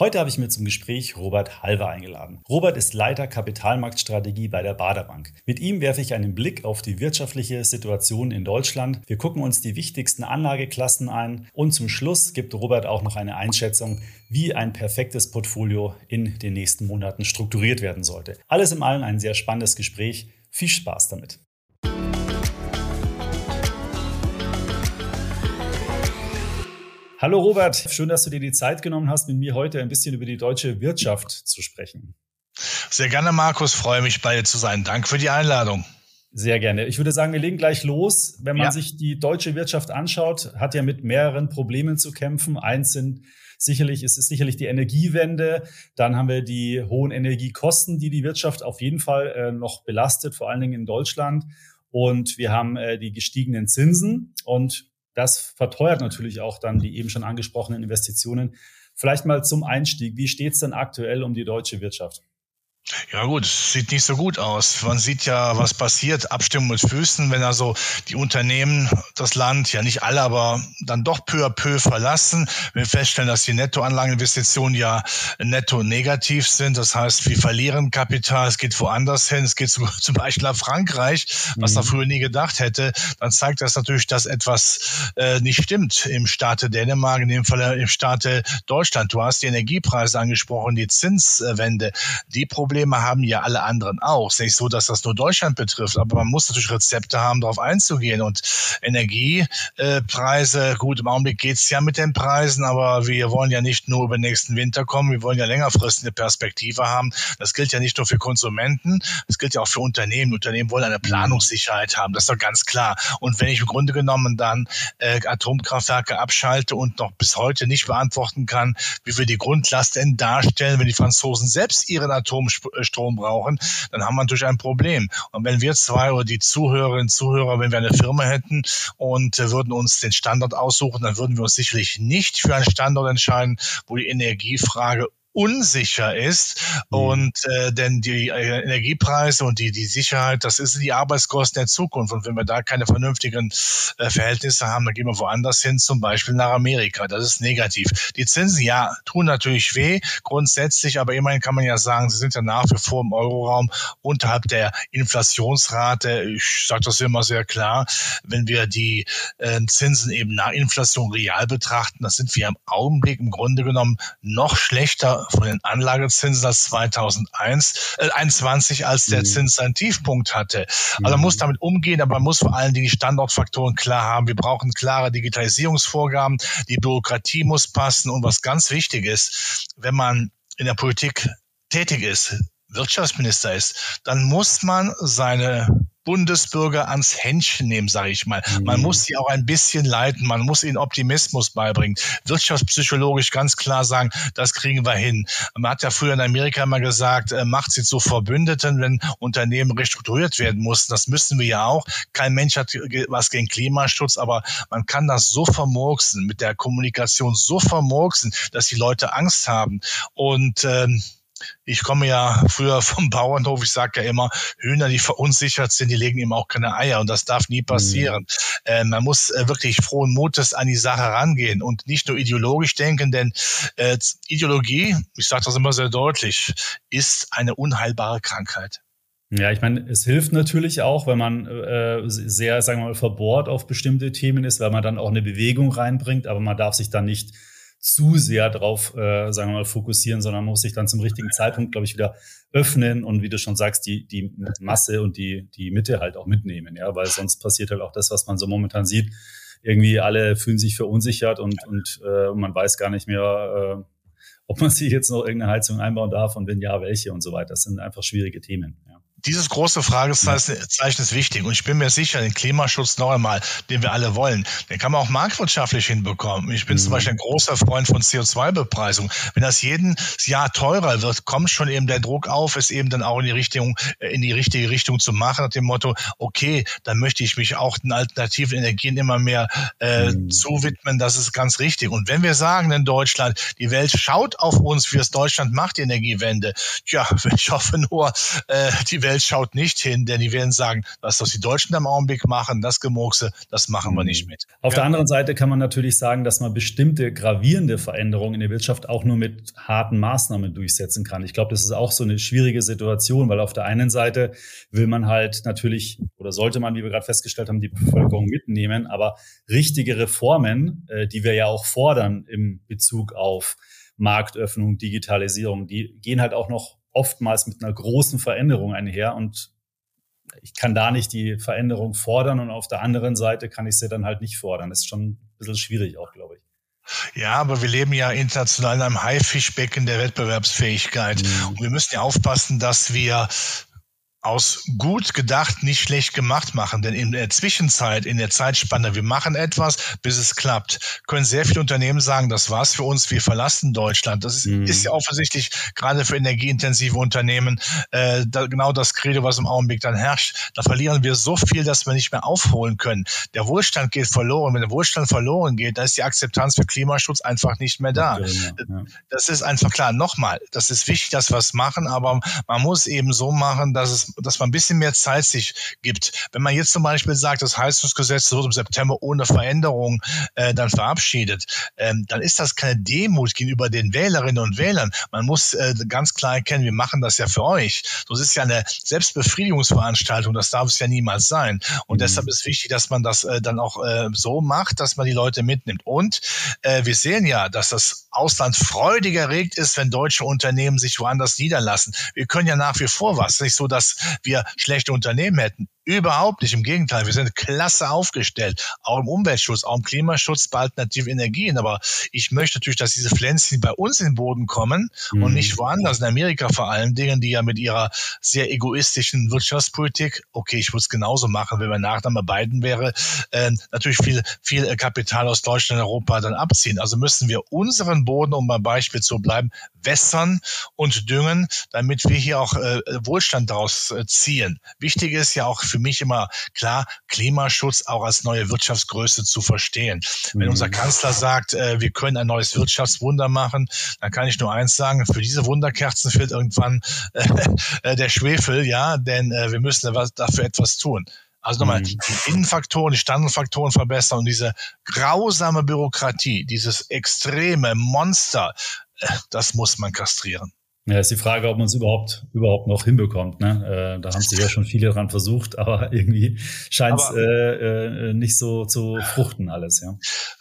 Heute habe ich mir zum Gespräch Robert Halver eingeladen. Robert ist Leiter Kapitalmarktstrategie bei der Baderbank. Mit ihm werfe ich einen Blick auf die wirtschaftliche Situation in Deutschland. Wir gucken uns die wichtigsten Anlageklassen ein und zum Schluss gibt Robert auch noch eine Einschätzung, wie ein perfektes Portfolio in den nächsten Monaten strukturiert werden sollte. Alles in allem ein sehr spannendes Gespräch. Viel Spaß damit. Hallo Robert, schön, dass du dir die Zeit genommen hast, mit mir heute ein bisschen über die deutsche Wirtschaft zu sprechen. Sehr gerne, Markus, freue mich bei dir zu sein. Danke für die Einladung. Sehr gerne. Ich würde sagen, wir legen gleich los. Wenn man ja. sich die deutsche Wirtschaft anschaut, hat ja mit mehreren Problemen zu kämpfen. Eins sind sicherlich, ist es sicherlich die Energiewende. Dann haben wir die hohen Energiekosten, die die Wirtschaft auf jeden Fall äh, noch belastet, vor allen Dingen in Deutschland. Und wir haben äh, die gestiegenen Zinsen. Und das verteuert natürlich auch dann die eben schon angesprochenen Investitionen. Vielleicht mal zum Einstieg. Wie steht es denn aktuell um die deutsche Wirtschaft? Ja gut, sieht nicht so gut aus. Man sieht ja, was passiert. Abstimmung mit Füßen, wenn also die Unternehmen das Land, ja nicht alle, aber dann doch peu à peu verlassen. Wir feststellen, dass die Nettoanlageninvestitionen ja netto negativ sind. Das heißt, wir verlieren Kapital, es geht woanders hin. Es geht zum Beispiel nach Frankreich, was mhm. man früher nie gedacht hätte. Dann zeigt das natürlich, dass etwas äh, nicht stimmt im Staate Dänemark, in dem Fall im Staate Deutschland. Du hast die Energiepreise angesprochen, die Zinswende, die Probleme Probleme haben ja alle anderen auch. Es ist nicht so, dass das nur Deutschland betrifft, aber man muss natürlich Rezepte haben, darauf einzugehen. Und Energiepreise, gut, im Augenblick geht es ja mit den Preisen, aber wir wollen ja nicht nur über den nächsten Winter kommen, wir wollen ja längerfristig eine Perspektive haben. Das gilt ja nicht nur für Konsumenten, das gilt ja auch für Unternehmen. Unternehmen wollen eine Planungssicherheit haben, das ist doch ganz klar. Und wenn ich im Grunde genommen dann äh, Atomkraftwerke abschalte und noch bis heute nicht beantworten kann, wie wir die Grundlast denn darstellen, wenn die Franzosen selbst ihren Atom Strom brauchen, dann haben wir natürlich ein Problem. Und wenn wir zwei oder die Zuhörerinnen und Zuhörer, wenn wir eine Firma hätten und würden uns den Standort aussuchen, dann würden wir uns sicherlich nicht für einen Standort entscheiden, wo die Energiefrage unsicher ist. Mhm. Und äh, denn die äh, Energiepreise und die, die Sicherheit, das ist die Arbeitskosten der Zukunft. Und wenn wir da keine vernünftigen äh, Verhältnisse haben, dann gehen wir woanders hin, zum Beispiel nach Amerika. Das ist negativ. Die Zinsen, ja, tun natürlich weh, grundsätzlich, aber immerhin kann man ja sagen, sie sind ja nach wie vor im Euroraum unterhalb der Inflationsrate. Ich sage das immer sehr klar. Wenn wir die äh, Zinsen eben nach Inflation real betrachten, das sind wir im Augenblick im Grunde genommen noch schlechter von den Anlagezinsen als 2001, äh, 21, als der mhm. Zins seinen Tiefpunkt hatte. Also man muss mhm. damit umgehen, aber man muss vor allen Dingen die Standortfaktoren klar haben. Wir brauchen klare Digitalisierungsvorgaben, die Bürokratie muss passen und was ganz wichtig ist, wenn man in der Politik tätig ist, Wirtschaftsminister ist, dann muss man seine Bundesbürger ans Händchen nehmen, sage ich mal. Mhm. Man muss sie auch ein bisschen leiten, man muss ihnen Optimismus beibringen. Wirtschaftspsychologisch ganz klar sagen, das kriegen wir hin. Man hat ja früher in Amerika immer gesagt, äh, macht sie zu Verbündeten, wenn Unternehmen restrukturiert werden mussten. Das müssen wir ja auch. Kein Mensch hat was gegen Klimaschutz, aber man kann das so vermurksen, mit der Kommunikation so vermurksen, dass die Leute Angst haben. Und ähm, ich komme ja früher vom Bauernhof, ich sage ja immer, Hühner, die verunsichert sind, die legen eben auch keine Eier und das darf nie passieren. Mhm. Äh, man muss äh, wirklich frohen Mutes an die Sache rangehen und nicht nur ideologisch denken, denn äh, Ideologie, ich sage das immer sehr deutlich, ist eine unheilbare Krankheit. Ja, ich meine, es hilft natürlich auch, wenn man äh, sehr, sagen wir mal, verbohrt auf bestimmte Themen ist, weil man dann auch eine Bewegung reinbringt, aber man darf sich dann nicht zu sehr darauf, äh, sagen wir mal, fokussieren, sondern man muss sich dann zum richtigen Zeitpunkt, glaube ich, wieder öffnen und wie du schon sagst, die, die Masse und die, die Mitte halt auch mitnehmen, ja, weil sonst passiert halt auch das, was man so momentan sieht. Irgendwie alle fühlen sich verunsichert und, und äh, man weiß gar nicht mehr, äh, ob man sich jetzt noch irgendeine Heizung einbauen darf und wenn ja, welche und so weiter. Das sind einfach schwierige Themen. Ja dieses große Fragezeichen ist wichtig. Und ich bin mir sicher, den Klimaschutz noch einmal, den wir alle wollen, den kann man auch marktwirtschaftlich hinbekommen. Ich bin mhm. zum Beispiel ein großer Freund von CO2-Bepreisung. Wenn das jeden Jahr teurer wird, kommt schon eben der Druck auf, es eben dann auch in die Richtung, äh, in die richtige Richtung zu machen, nach dem Motto, okay, dann möchte ich mich auch den alternativen Energien immer mehr äh, mhm. zuwidmen. Das ist ganz richtig. Und wenn wir sagen in Deutschland, die Welt schaut auf uns, wie es Deutschland macht, die Energiewende, tja, ich hoffe nur, äh, die Welt Welt schaut nicht hin, denn die werden sagen, was das die Deutschen im Augenblick machen, das Gemurkse, das machen wir nicht mit. Auf ja. der anderen Seite kann man natürlich sagen, dass man bestimmte gravierende Veränderungen in der Wirtschaft auch nur mit harten Maßnahmen durchsetzen kann. Ich glaube, das ist auch so eine schwierige Situation, weil auf der einen Seite will man halt natürlich oder sollte man, wie wir gerade festgestellt haben, die Bevölkerung mitnehmen, aber richtige Reformen, äh, die wir ja auch fordern im Bezug auf Marktöffnung, Digitalisierung, die gehen halt auch noch oftmals mit einer großen Veränderung einher und ich kann da nicht die Veränderung fordern und auf der anderen Seite kann ich sie dann halt nicht fordern. Das ist schon ein bisschen schwierig auch, glaube ich. Ja, aber wir leben ja international in einem Haifischbecken der Wettbewerbsfähigkeit. Mhm. Und wir müssen ja aufpassen, dass wir aus gut gedacht, nicht schlecht gemacht machen. Denn in der Zwischenzeit, in der Zeitspanne, wir machen etwas, bis es klappt, können sehr viele Unternehmen sagen, das war's für uns, wir verlassen Deutschland. Das ist, mhm. ist ja offensichtlich gerade für energieintensive Unternehmen äh, da, genau das Credo, was im Augenblick dann herrscht. Da verlieren wir so viel, dass wir nicht mehr aufholen können. Der Wohlstand geht verloren. Wenn der Wohlstand verloren geht, dann ist die Akzeptanz für Klimaschutz einfach nicht mehr da. Ja, ja. Das ist einfach klar. Nochmal, das ist wichtig, dass wir es machen, aber man muss eben so machen, dass es dass man ein bisschen mehr Zeit sich gibt. Wenn man jetzt zum Beispiel sagt, das Heizungsgesetz wird im September ohne Veränderung äh, dann verabschiedet, ähm, dann ist das keine Demut gegenüber den Wählerinnen und Wählern. Man muss äh, ganz klar erkennen, wir machen das ja für euch. Das ist ja eine Selbstbefriedigungsveranstaltung, das darf es ja niemals sein. Und mhm. deshalb ist wichtig, dass man das äh, dann auch äh, so macht, dass man die Leute mitnimmt. Und äh, wir sehen ja, dass das Ausland freudig erregt ist, wenn deutsche Unternehmen sich woanders niederlassen. Wir können ja nach wie vor was. Nicht so, dass wir schlechte Unternehmen hätten. Überhaupt nicht. Im Gegenteil, wir sind klasse aufgestellt. Auch im Umweltschutz, auch im Klimaschutz bei alternativen Energien. Aber ich möchte natürlich, dass diese Pflänzchen bei uns in den Boden kommen mhm. und nicht woanders. In Amerika vor allen Dingen, die ja mit ihrer sehr egoistischen Wirtschaftspolitik, okay, ich würde es genauso machen, wenn mein Nachname Biden wäre, äh, natürlich viel, viel Kapital aus Deutschland und Europa dann abziehen. Also müssen wir unseren Boden, um beim Beispiel zu bleiben, wässern und düngen, damit wir hier auch äh, Wohlstand daraus äh, ziehen. Wichtig ist ja auch für mich immer klar, Klimaschutz auch als neue Wirtschaftsgröße zu verstehen. Mhm. Wenn unser Kanzler sagt, äh, wir können ein neues Wirtschaftswunder machen, dann kann ich nur eins sagen, für diese Wunderkerzen fehlt irgendwann äh, der Schwefel, ja, denn äh, wir müssen dafür etwas tun. Also nochmal, mhm. die Innenfaktoren, die Standardfaktoren verbessern und diese grausame Bürokratie, dieses extreme Monster, das muss man kastrieren. Ja, ist die Frage, ob man es überhaupt, überhaupt noch hinbekommt. Ne? Äh, da haben sich ja schon viele dran versucht, aber irgendwie scheint es äh, äh, nicht so zu fruchten alles. Ja.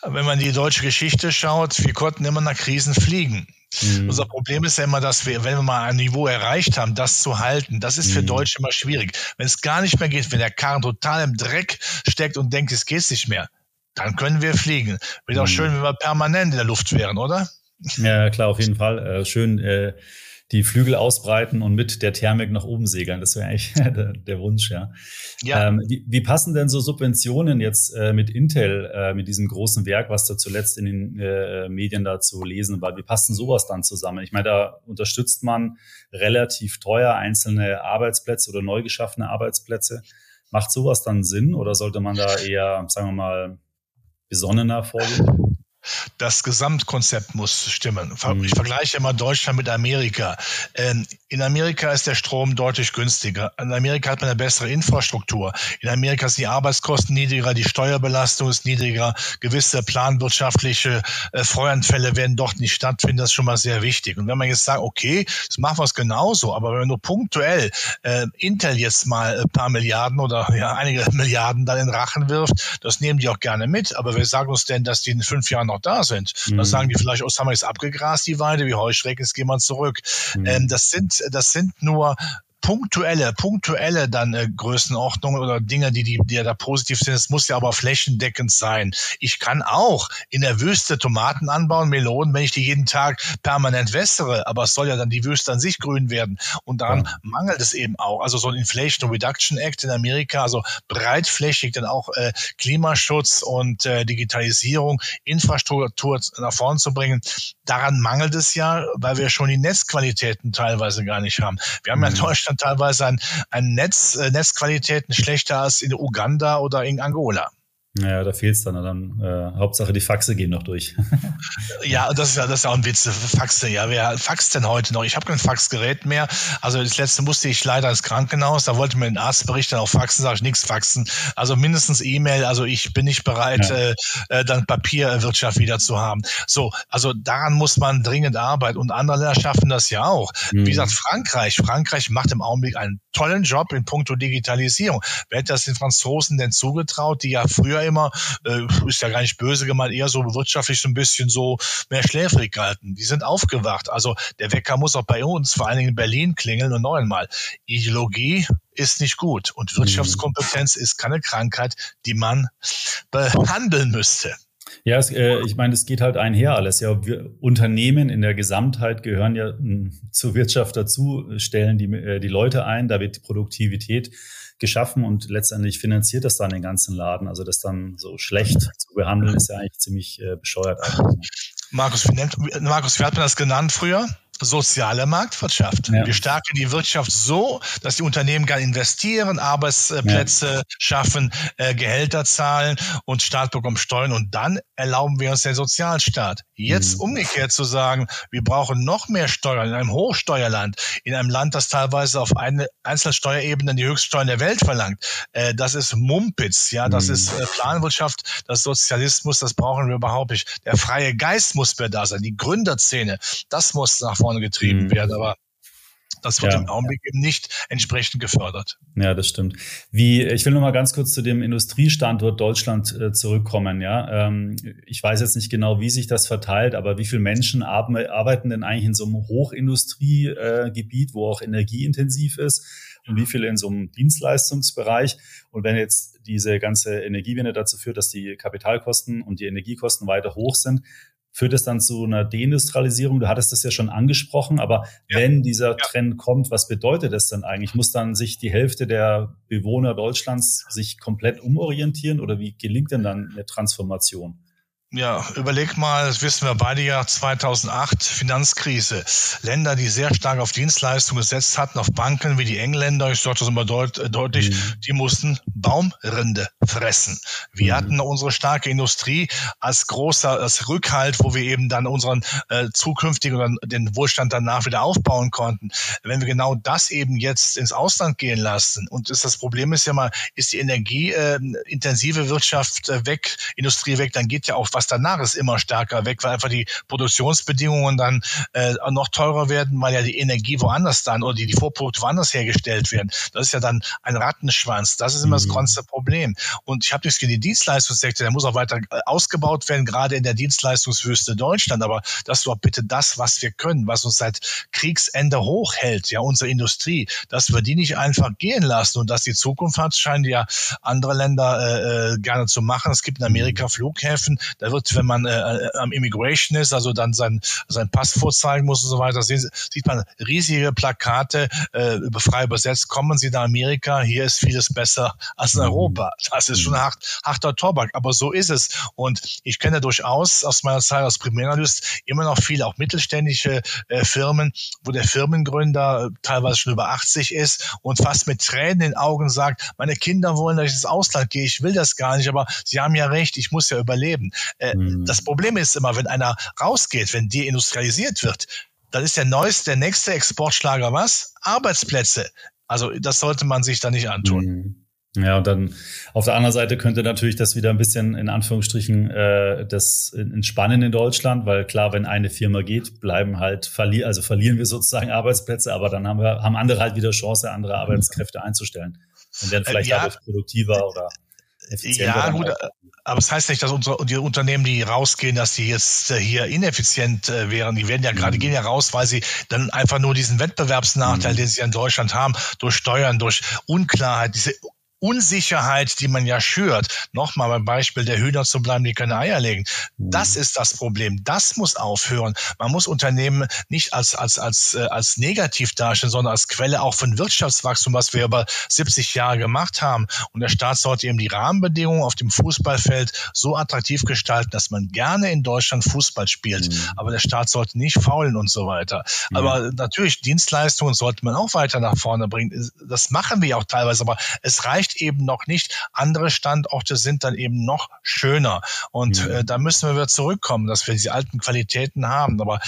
Wenn man die deutsche Geschichte schaut, wir konnten immer nach Krisen fliegen. Mhm. Unser Problem ist ja immer, dass wir, wenn wir mal ein Niveau erreicht haben, das zu halten, das ist für mhm. Deutsche immer schwierig. Wenn es gar nicht mehr geht, wenn der Karren total im Dreck steckt und denkt, es geht nicht mehr, dann können wir fliegen. Wäre mhm. auch schön, wenn wir permanent in der Luft wären, oder? Ja, klar, auf jeden Fall. Äh, schön äh, die Flügel ausbreiten und mit der Thermik nach oben segeln. Das wäre eigentlich der, der, Wunsch, ja. ja. Ähm, wie, wie, passen denn so Subventionen jetzt äh, mit Intel, äh, mit diesem großen Werk, was da zuletzt in den äh, Medien da zu lesen war? Wie passen sowas dann zusammen? Ich meine, da unterstützt man relativ teuer einzelne Arbeitsplätze oder neu geschaffene Arbeitsplätze. Macht sowas dann Sinn oder sollte man da eher, sagen wir mal, besonnener vorgehen? Das Gesamtkonzept muss stimmen. Mhm. Ich vergleiche immer Deutschland mit Amerika. Ähm, in Amerika ist der Strom deutlich günstiger. In Amerika hat man eine bessere Infrastruktur. In Amerika sind die Arbeitskosten niedriger, die Steuerbelastung ist niedriger. Gewisse planwirtschaftliche äh, Feueranfälle werden dort nicht stattfinden. Das ist schon mal sehr wichtig. Und wenn man jetzt sagt, okay, das machen wir es genauso, aber wenn man nur punktuell äh, Intel jetzt mal ein paar Milliarden oder ja einige Milliarden dann in Rachen wirft, das nehmen die auch gerne mit. Aber wir sagen uns denn, dass die in fünf Jahren noch noch da sind. Mhm. Dann sagen die vielleicht, oh, das haben wir jetzt abgegrast, die Weide, wie Heuschrecken, jetzt gehen wir zurück. Mhm. Ähm, das sind, das sind nur punktuelle, punktuelle dann äh, Größenordnungen oder Dinge, die, die, die da positiv sind. Es muss ja aber flächendeckend sein. Ich kann auch in der Wüste Tomaten anbauen, Melonen, wenn ich die jeden Tag permanent wässere, aber es soll ja dann die Wüste an sich grün werden. Und daran ja. mangelt es eben auch. Also so ein Inflation Reduction Act in Amerika, also breitflächig dann auch äh, Klimaschutz und äh, Digitalisierung, Infrastruktur nach vorn zu bringen. Daran mangelt es ja, weil wir schon die Netzqualitäten teilweise gar nicht haben. Wir haben ja in mhm. Deutschland Deutschland teilweise ein, ein Netz, äh, Netzqualitäten schlechter als in Uganda oder in Angola. Naja, da fehlt es dann. dann äh, Hauptsache die Faxe gehen noch durch. ja, das ist ja, das ist ja auch ein Witz. Faxe, ja. Wer faxt denn heute noch? Ich habe kein Faxgerät mehr. Also das letzte musste ich leider ins Krankenhaus. Da wollte mir ein Arzt berichten, auf Faxen sage ich nichts Faxen. Also mindestens E-Mail. Also ich bin nicht bereit, ja. äh, äh dann Papierwirtschaft wieder zu haben. So, also daran muss man dringend arbeiten. Und andere Länder schaffen das ja auch. Mhm. Wie gesagt, Frankreich. Frankreich macht im Augenblick einen tollen Job in puncto Digitalisierung. Wer hätte das den Franzosen denn zugetraut, die ja früher immer, äh, ist ja gar nicht böse gemeint, eher so wirtschaftlich so ein bisschen so mehr schläfrig gehalten. Die sind aufgewacht. Also der Wecker muss auch bei uns, vor allen Dingen in Berlin, klingeln und noch einmal. Ideologie ist nicht gut und Wirtschaftskompetenz ist keine Krankheit, die man behandeln müsste. Ja, es, äh, ich meine, es geht halt einher alles. Ja, wir, Unternehmen in der Gesamtheit gehören ja mh, hm, zur Wirtschaft dazu, stellen die, äh, die Leute ein, da wird die Produktivität geschaffen und letztendlich finanziert das dann den ganzen Laden. Also das dann so schlecht zu behandeln, ist ja eigentlich ziemlich äh, bescheuert. Eigentlich. Markus, wie, nennt, Markus, wie hat man das genannt früher? Soziale Marktwirtschaft. Ja. Wir stärken die Wirtschaft so, dass die Unternehmen gerne investieren, Arbeitsplätze ja. schaffen, äh, Gehälter zahlen und Staat bekommt Steuern und dann erlauben wir uns den Sozialstaat. Jetzt mhm. umgekehrt zu sagen, wir brauchen noch mehr Steuern in einem Hochsteuerland, in einem Land, das teilweise auf eine einzelne Steuerebene die Höchststeuern der Welt verlangt. Äh, das ist Mumpitz, ja, das mhm. ist äh, Planwirtschaft, das Sozialismus, das brauchen wir überhaupt nicht. Der freie Geist muss mehr da sein, die Gründerzähne, das muss nach vorne vorne getrieben mhm. werden. Aber das wird ja. im Augenblick eben nicht entsprechend gefördert. Ja, das stimmt. Wie, ich will noch mal ganz kurz zu dem Industriestandort Deutschland äh, zurückkommen. Ja, ähm, ich weiß jetzt nicht genau, wie sich das verteilt, aber wie viele Menschen arbeiten denn eigentlich in so einem Hochindustriegebiet, äh, wo auch energieintensiv ist? Und wie viele in so einem Dienstleistungsbereich? Und wenn jetzt diese ganze Energiewende dazu führt, dass die Kapitalkosten und die Energiekosten weiter hoch sind, führt es dann zu einer Deindustrialisierung? Du hattest das ja schon angesprochen, aber ja. wenn dieser ja. Trend kommt, was bedeutet das dann eigentlich? Muss dann sich die Hälfte der Bewohner Deutschlands sich komplett umorientieren oder wie gelingt denn dann eine Transformation? Ja, überleg mal, das wissen wir beide ja, 2008 Finanzkrise. Länder, die sehr stark auf Dienstleistungen gesetzt hatten, auf Banken wie die Engländer, ich sage das immer deut äh, deutlich, mhm. die mussten Baumrinde fressen. Wir mhm. hatten unsere starke Industrie als großer als Rückhalt, wo wir eben dann unseren äh, zukünftigen oder den Wohlstand danach wieder aufbauen konnten. Wenn wir genau das eben jetzt ins Ausland gehen lassen und ist, das Problem ist ja mal, ist die energieintensive äh, Wirtschaft äh, weg, Industrie weg, dann geht ja auch was danach ist immer stärker weg, weil einfach die Produktionsbedingungen dann äh, noch teurer werden, weil ja die Energie woanders dann oder die, die Vorprodukte woanders hergestellt werden. Das ist ja dann ein Rattenschwanz. Das ist immer mhm. das größte Problem. Und ich habe nichts gegen den Dienstleistungssektor, der muss auch weiter äh, ausgebaut werden, gerade in der Dienstleistungswüste Deutschland. Aber das ist doch bitte das, was wir können, was uns seit Kriegsende hochhält, ja, unsere Industrie, dass wir die nicht einfach gehen lassen und dass die Zukunft hat, scheinen ja andere Länder äh, äh gerne zu machen. Es gibt in Amerika mhm. Flughäfen, da wird, wenn man äh, äh, am Immigration ist, also dann sein, sein Pass vorzeigen muss und so weiter, sehen, sieht man riesige Plakate, äh, frei übersetzt, kommen Sie nach Amerika, hier ist vieles besser als in mhm. Europa. Das ist schon ein hart, harter Tobak, aber so ist es. Und ich kenne durchaus aus meiner Zeit als Primäranalyst immer noch viele, auch mittelständische äh, Firmen, wo der Firmengründer teilweise schon über 80 ist und fast mit Tränen in den Augen sagt, meine Kinder wollen, dass ich ins Ausland gehe, ich will das gar nicht, aber sie haben ja recht, ich muss ja überleben. Äh, mhm. Das Problem ist immer, wenn einer rausgeht, wenn deindustrialisiert wird, dann ist der neueste, der nächste Exportschlager was? Arbeitsplätze. Also das sollte man sich da nicht antun. Mhm. Ja, und dann auf der anderen Seite könnte natürlich das wieder ein bisschen in Anführungsstrichen äh, das entspannen in Deutschland, weil klar, wenn eine Firma geht, bleiben halt verli also verlieren wir sozusagen Arbeitsplätze, aber dann haben wir haben andere halt wieder Chance, andere Arbeitskräfte einzustellen und werden vielleicht äh, ja. dadurch produktiver oder effizienter. Ja, gut, aber es das heißt nicht, dass unsere die Unternehmen, die rausgehen, dass die jetzt äh, hier ineffizient äh, wären. Die werden ja gerade, mhm. gehen ja raus, weil sie dann einfach nur diesen Wettbewerbsnachteil, mhm. den sie in Deutschland haben, durch Steuern, durch Unklarheit, diese Unsicherheit, die man ja schürt, nochmal beim Beispiel der Hühner zu bleiben, die keine Eier legen. Das mhm. ist das Problem. Das muss aufhören. Man muss Unternehmen nicht als, als, als, äh, als negativ darstellen, sondern als Quelle auch von Wirtschaftswachstum, was wir über 70 Jahre gemacht haben. Und der Staat sollte eben die Rahmenbedingungen auf dem Fußballfeld so attraktiv gestalten, dass man gerne in Deutschland Fußball spielt. Mhm. Aber der Staat sollte nicht faulen und so weiter. Mhm. Aber natürlich, Dienstleistungen sollte man auch weiter nach vorne bringen. Das machen wir auch teilweise, aber es reicht reicht eben noch nicht. Andere Standorte sind dann eben noch schöner. Und mhm. äh, da müssen wir wieder zurückkommen, dass wir diese alten Qualitäten haben. Aber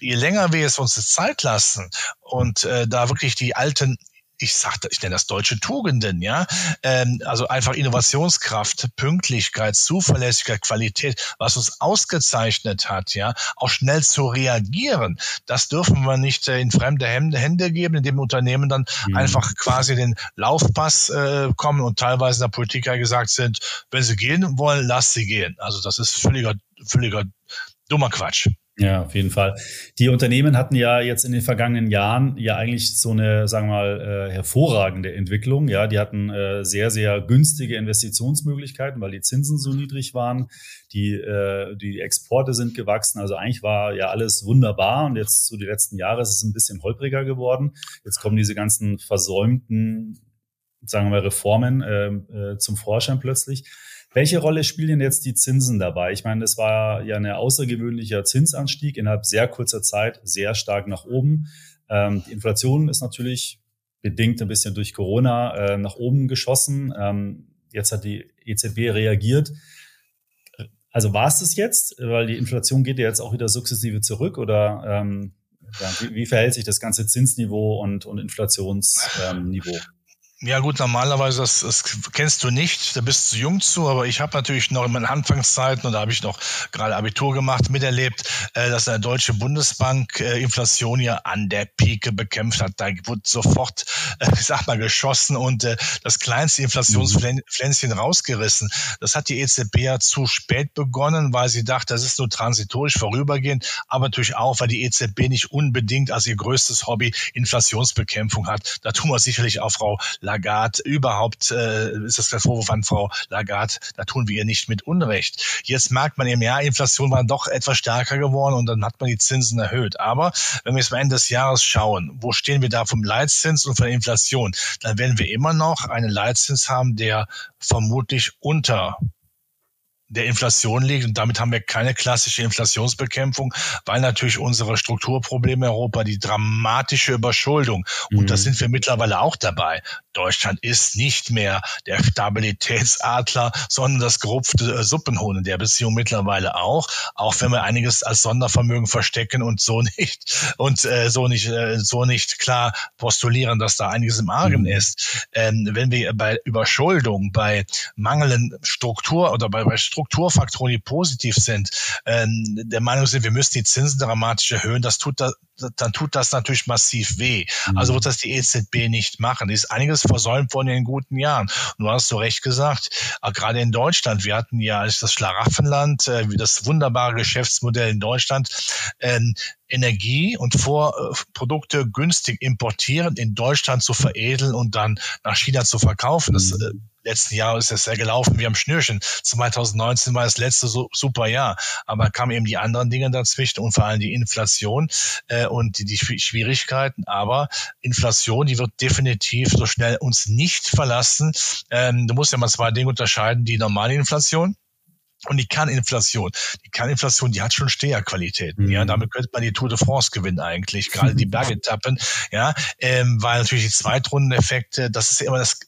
je länger wir es uns Zeit lassen und äh, da wirklich die alten ich sagte, ich nenne das deutsche Tugenden, ja, ähm, also einfach Innovationskraft, Pünktlichkeit, Zuverlässigkeit, Qualität, was uns ausgezeichnet hat, ja, auch schnell zu reagieren. Das dürfen wir nicht äh, in fremde Hände geben, indem Unternehmen dann mhm. einfach quasi den Laufpass äh, kommen und teilweise in der Politik ja gesagt sind, wenn sie gehen wollen, lass sie gehen. Also das ist völliger, völliger dummer Quatsch. Ja, auf jeden Fall. Die Unternehmen hatten ja jetzt in den vergangenen Jahren ja eigentlich so eine, sagen wir mal, äh, hervorragende Entwicklung. Ja, die hatten äh, sehr, sehr günstige Investitionsmöglichkeiten, weil die Zinsen so niedrig waren. Die, äh, die Exporte sind gewachsen. Also eigentlich war ja alles wunderbar. Und jetzt so die letzten Jahre ist es ein bisschen holpriger geworden. Jetzt kommen diese ganzen versäumten, sagen wir mal, Reformen äh, äh, zum Vorschein plötzlich. Welche Rolle spielen jetzt die Zinsen dabei? Ich meine, das war ja ein außergewöhnlicher Zinsanstieg innerhalb sehr kurzer Zeit, sehr stark nach oben. Ähm, die Inflation ist natürlich bedingt ein bisschen durch Corona äh, nach oben geschossen. Ähm, jetzt hat die EZB reagiert. Also war es das jetzt? Weil die Inflation geht ja jetzt auch wieder sukzessive zurück oder ähm, ja, wie, wie, verhält sich das ganze Zinsniveau und, und Inflationsniveau? Ja gut, normalerweise, das, das kennst du nicht, da bist du jung zu, aber ich habe natürlich noch in meinen Anfangszeiten, und da habe ich noch gerade Abitur gemacht, miterlebt, äh, dass eine deutsche Bundesbank äh, Inflation ja an der Pike bekämpft hat. Da wurde sofort, äh, ich sag mal, geschossen und das kleinste Inflationspflänzchen rausgerissen. Das hat die EZB ja zu spät begonnen, weil sie dachte, das ist nur transitorisch vorübergehend, aber natürlich auch, weil die EZB nicht unbedingt als ihr größtes Hobby Inflationsbekämpfung hat. Da tun wir sicherlich auch Frau Lagarde überhaupt, äh, ist das der Vorwurf an Frau Lagarde, da tun wir ihr nicht mit Unrecht. Jetzt merkt man eben, ja, Inflation war doch etwas stärker geworden und dann hat man die Zinsen erhöht. Aber wenn wir jetzt am Ende des Jahres schauen, wo stehen wir da vom Leitzins und von der Inflation, dann werden wir immer noch einen Leitzins haben, der vermutlich unter der Inflation liegt. Und damit haben wir keine klassische Inflationsbekämpfung, weil natürlich unsere Strukturprobleme in Europa, die dramatische Überschuldung, mhm. und da sind wir mittlerweile auch dabei. Deutschland ist nicht mehr der Stabilitätsadler, sondern das gerupfte äh, Suppenhuhn in der Beziehung mittlerweile auch, auch wenn wir einiges als Sondervermögen verstecken und so nicht und äh, so nicht äh, so nicht klar postulieren, dass da einiges im Argen mhm. ist. Ähm, wenn wir bei Überschuldung, bei mangelnden Struktur oder bei, bei Strukturfaktoren, die positiv sind, ähm, der Meinung sind, wir müssen die Zinsen dramatisch erhöhen, das tut da, dann tut das natürlich massiv weh. Mhm. Also wird das die EZB nicht machen. Die ist einiges versäumt worden in den guten Jahren. Und du hast so recht gesagt, gerade in Deutschland, wir hatten ja als das Schlaraffenland, äh, das wunderbare Geschäftsmodell in Deutschland, äh, Energie und Vorprodukte günstig importieren, in Deutschland zu veredeln und dann nach China zu verkaufen. Das mhm. äh, letzten Jahr ist es ja gelaufen wie am Schnürchen. 2019 war das letzte so, super Jahr, aber kamen eben die anderen Dinge dazwischen und vor allem die Inflation äh, und die, die Schwierigkeiten. Aber Inflation, die wird definitiv so schnell uns nicht verlassen. Ähm, du musst ja mal zwei Dinge unterscheiden: die normale Inflation und die Kerninflation. Die Kerninflation, die hat schon Steherqualitäten. Mhm. Ja, damit könnte man die Tour de France gewinnen eigentlich, gerade die Bergetappen. Ja, ähm, weil natürlich die Zweitrundeneffekte, das ist ja immer das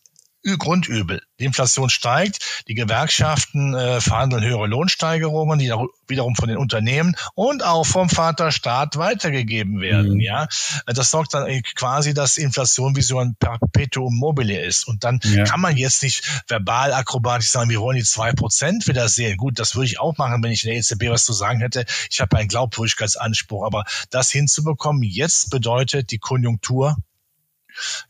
Grundübel. Die Inflation steigt, die Gewerkschaften äh, verhandeln höhere Lohnsteigerungen, die wiederum von den Unternehmen und auch vom Vaterstaat weitergegeben werden. Mhm. Ja, das sorgt dann quasi, dass Inflation wie so ein Perpetuum mobile ist. Und dann ja. kann man jetzt nicht verbal akrobatisch sagen, wir wollen die zwei Prozent wieder sehen. Gut, das würde ich auch machen, wenn ich in der EZB was zu sagen hätte. Ich habe einen Glaubwürdigkeitsanspruch, aber das hinzubekommen jetzt bedeutet die Konjunktur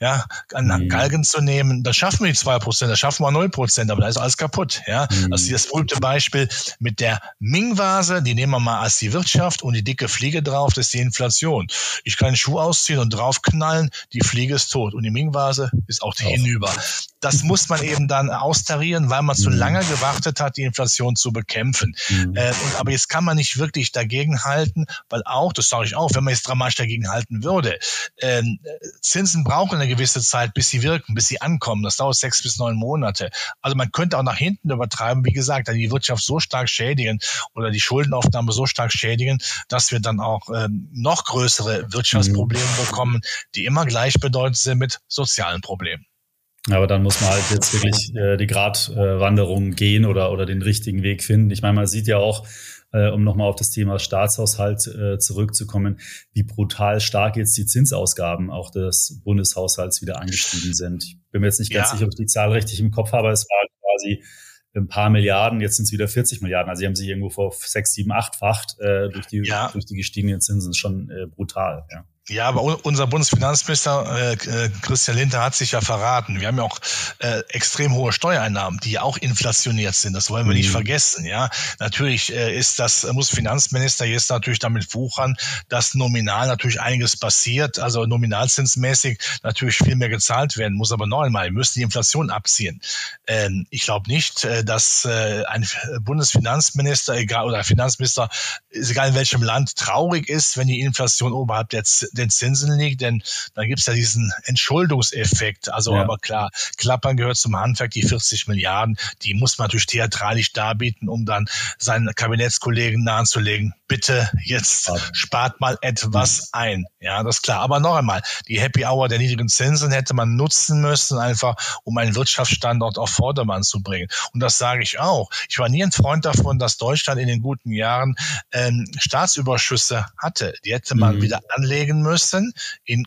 ja, an mhm. Galgen zu nehmen, dann schaffen wir die zwei Prozent, dann schaffen wir null Prozent, aber da ist alles kaputt, ja. Mhm. Das ist das berühmte Beispiel mit der Ming-Vase, die nehmen wir mal als die Wirtschaft und die dicke Fliege drauf, das ist die Inflation. Ich kann einen Schuh ausziehen und draufknallen, die Fliege ist tot und die Ming-Vase ist auch hinüber. Das muss man eben dann austarieren, weil man zu mhm. lange gewartet hat, die Inflation zu bekämpfen. Mhm. Äh, und, aber jetzt kann man nicht wirklich dagegen halten, weil auch, das sage ich auch, wenn man jetzt dramatisch dagegen halten würde, äh, Zinsen brauchen eine gewisse Zeit, bis sie wirken, bis sie ankommen. Das dauert sechs bis neun Monate. Also man könnte auch nach hinten übertreiben, wie gesagt, die Wirtschaft so stark schädigen oder die Schuldenaufnahme so stark schädigen, dass wir dann auch ähm, noch größere Wirtschaftsprobleme mhm. bekommen, die immer gleichbedeutend sind mit sozialen Problemen. Aber dann muss man halt jetzt wirklich äh, die Gratwanderung gehen oder, oder den richtigen Weg finden. Ich meine, man sieht ja auch, äh, um nochmal auf das Thema Staatshaushalt äh, zurückzukommen, wie brutal stark jetzt die Zinsausgaben auch des Bundeshaushalts wieder angestiegen sind. Ich bin mir jetzt nicht ganz ja. sicher, ob ich die Zahl richtig im Kopf habe. Es war quasi ein paar Milliarden, jetzt sind es wieder 40 Milliarden. Also sie haben sich irgendwo vor sechs, sieben, achtfacht äh, durch, die, ja. durch die gestiegenen Zinsen. Das ist schon äh, brutal. Ja. Ja, aber unser Bundesfinanzminister äh, äh, Christian Lindner hat sich ja verraten. Wir haben ja auch äh, extrem hohe Steuereinnahmen, die ja auch inflationiert sind. Das wollen wir mhm. nicht vergessen. Ja, natürlich äh, ist das muss Finanzminister jetzt natürlich damit wuchern, dass nominal natürlich einiges passiert. Also nominalzinsmäßig natürlich viel mehr gezahlt werden muss. Aber noch einmal, wir müssen die Inflation abziehen. Ähm, ich glaube nicht, äh, dass äh, ein Bundesfinanzminister egal oder Finanzminister egal in welchem Land traurig ist, wenn die Inflation oberhalb der den Zinsen liegt, denn da gibt's ja diesen Entschuldungseffekt. Also ja. aber klar, Klappern gehört zum Handwerk, die 40 Milliarden, die muss man natürlich theatralisch darbieten, um dann seinen Kabinettskollegen nahezulegen, bitte jetzt spart mal etwas ein. Ja, das ist klar. Aber noch einmal, die Happy Hour der niedrigen Zinsen hätte man nutzen müssen, einfach um einen Wirtschaftsstandort auf Vordermann zu bringen. Und das sage ich auch. Ich war nie ein Freund davon, dass Deutschland in den guten Jahren ähm, Staatsüberschüsse hatte. Die hätte man mhm. wieder anlegen müssen in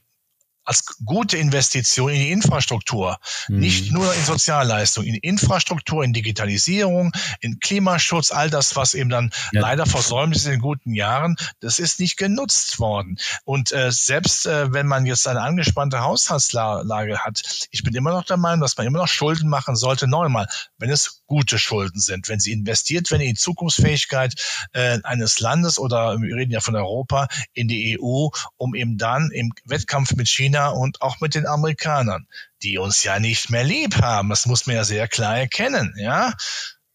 als gute Investition in die Infrastruktur, mhm. nicht nur in Sozialleistung, in Infrastruktur, in Digitalisierung, in Klimaschutz, all das, was eben dann ja. leider versäumt ist in den guten Jahren, das ist nicht genutzt worden. Und äh, selbst äh, wenn man jetzt eine angespannte Haushaltslage hat, ich bin immer noch der Meinung, dass man immer noch Schulden machen sollte, neunmal, wenn es gute Schulden sind, wenn sie investiert werden in die Zukunftsfähigkeit äh, eines Landes oder wir reden ja von Europa in die EU, um eben dann im Wettkampf mit China und auch mit den Amerikanern, die uns ja nicht mehr lieb haben. Das muss man ja sehr klar erkennen, ja.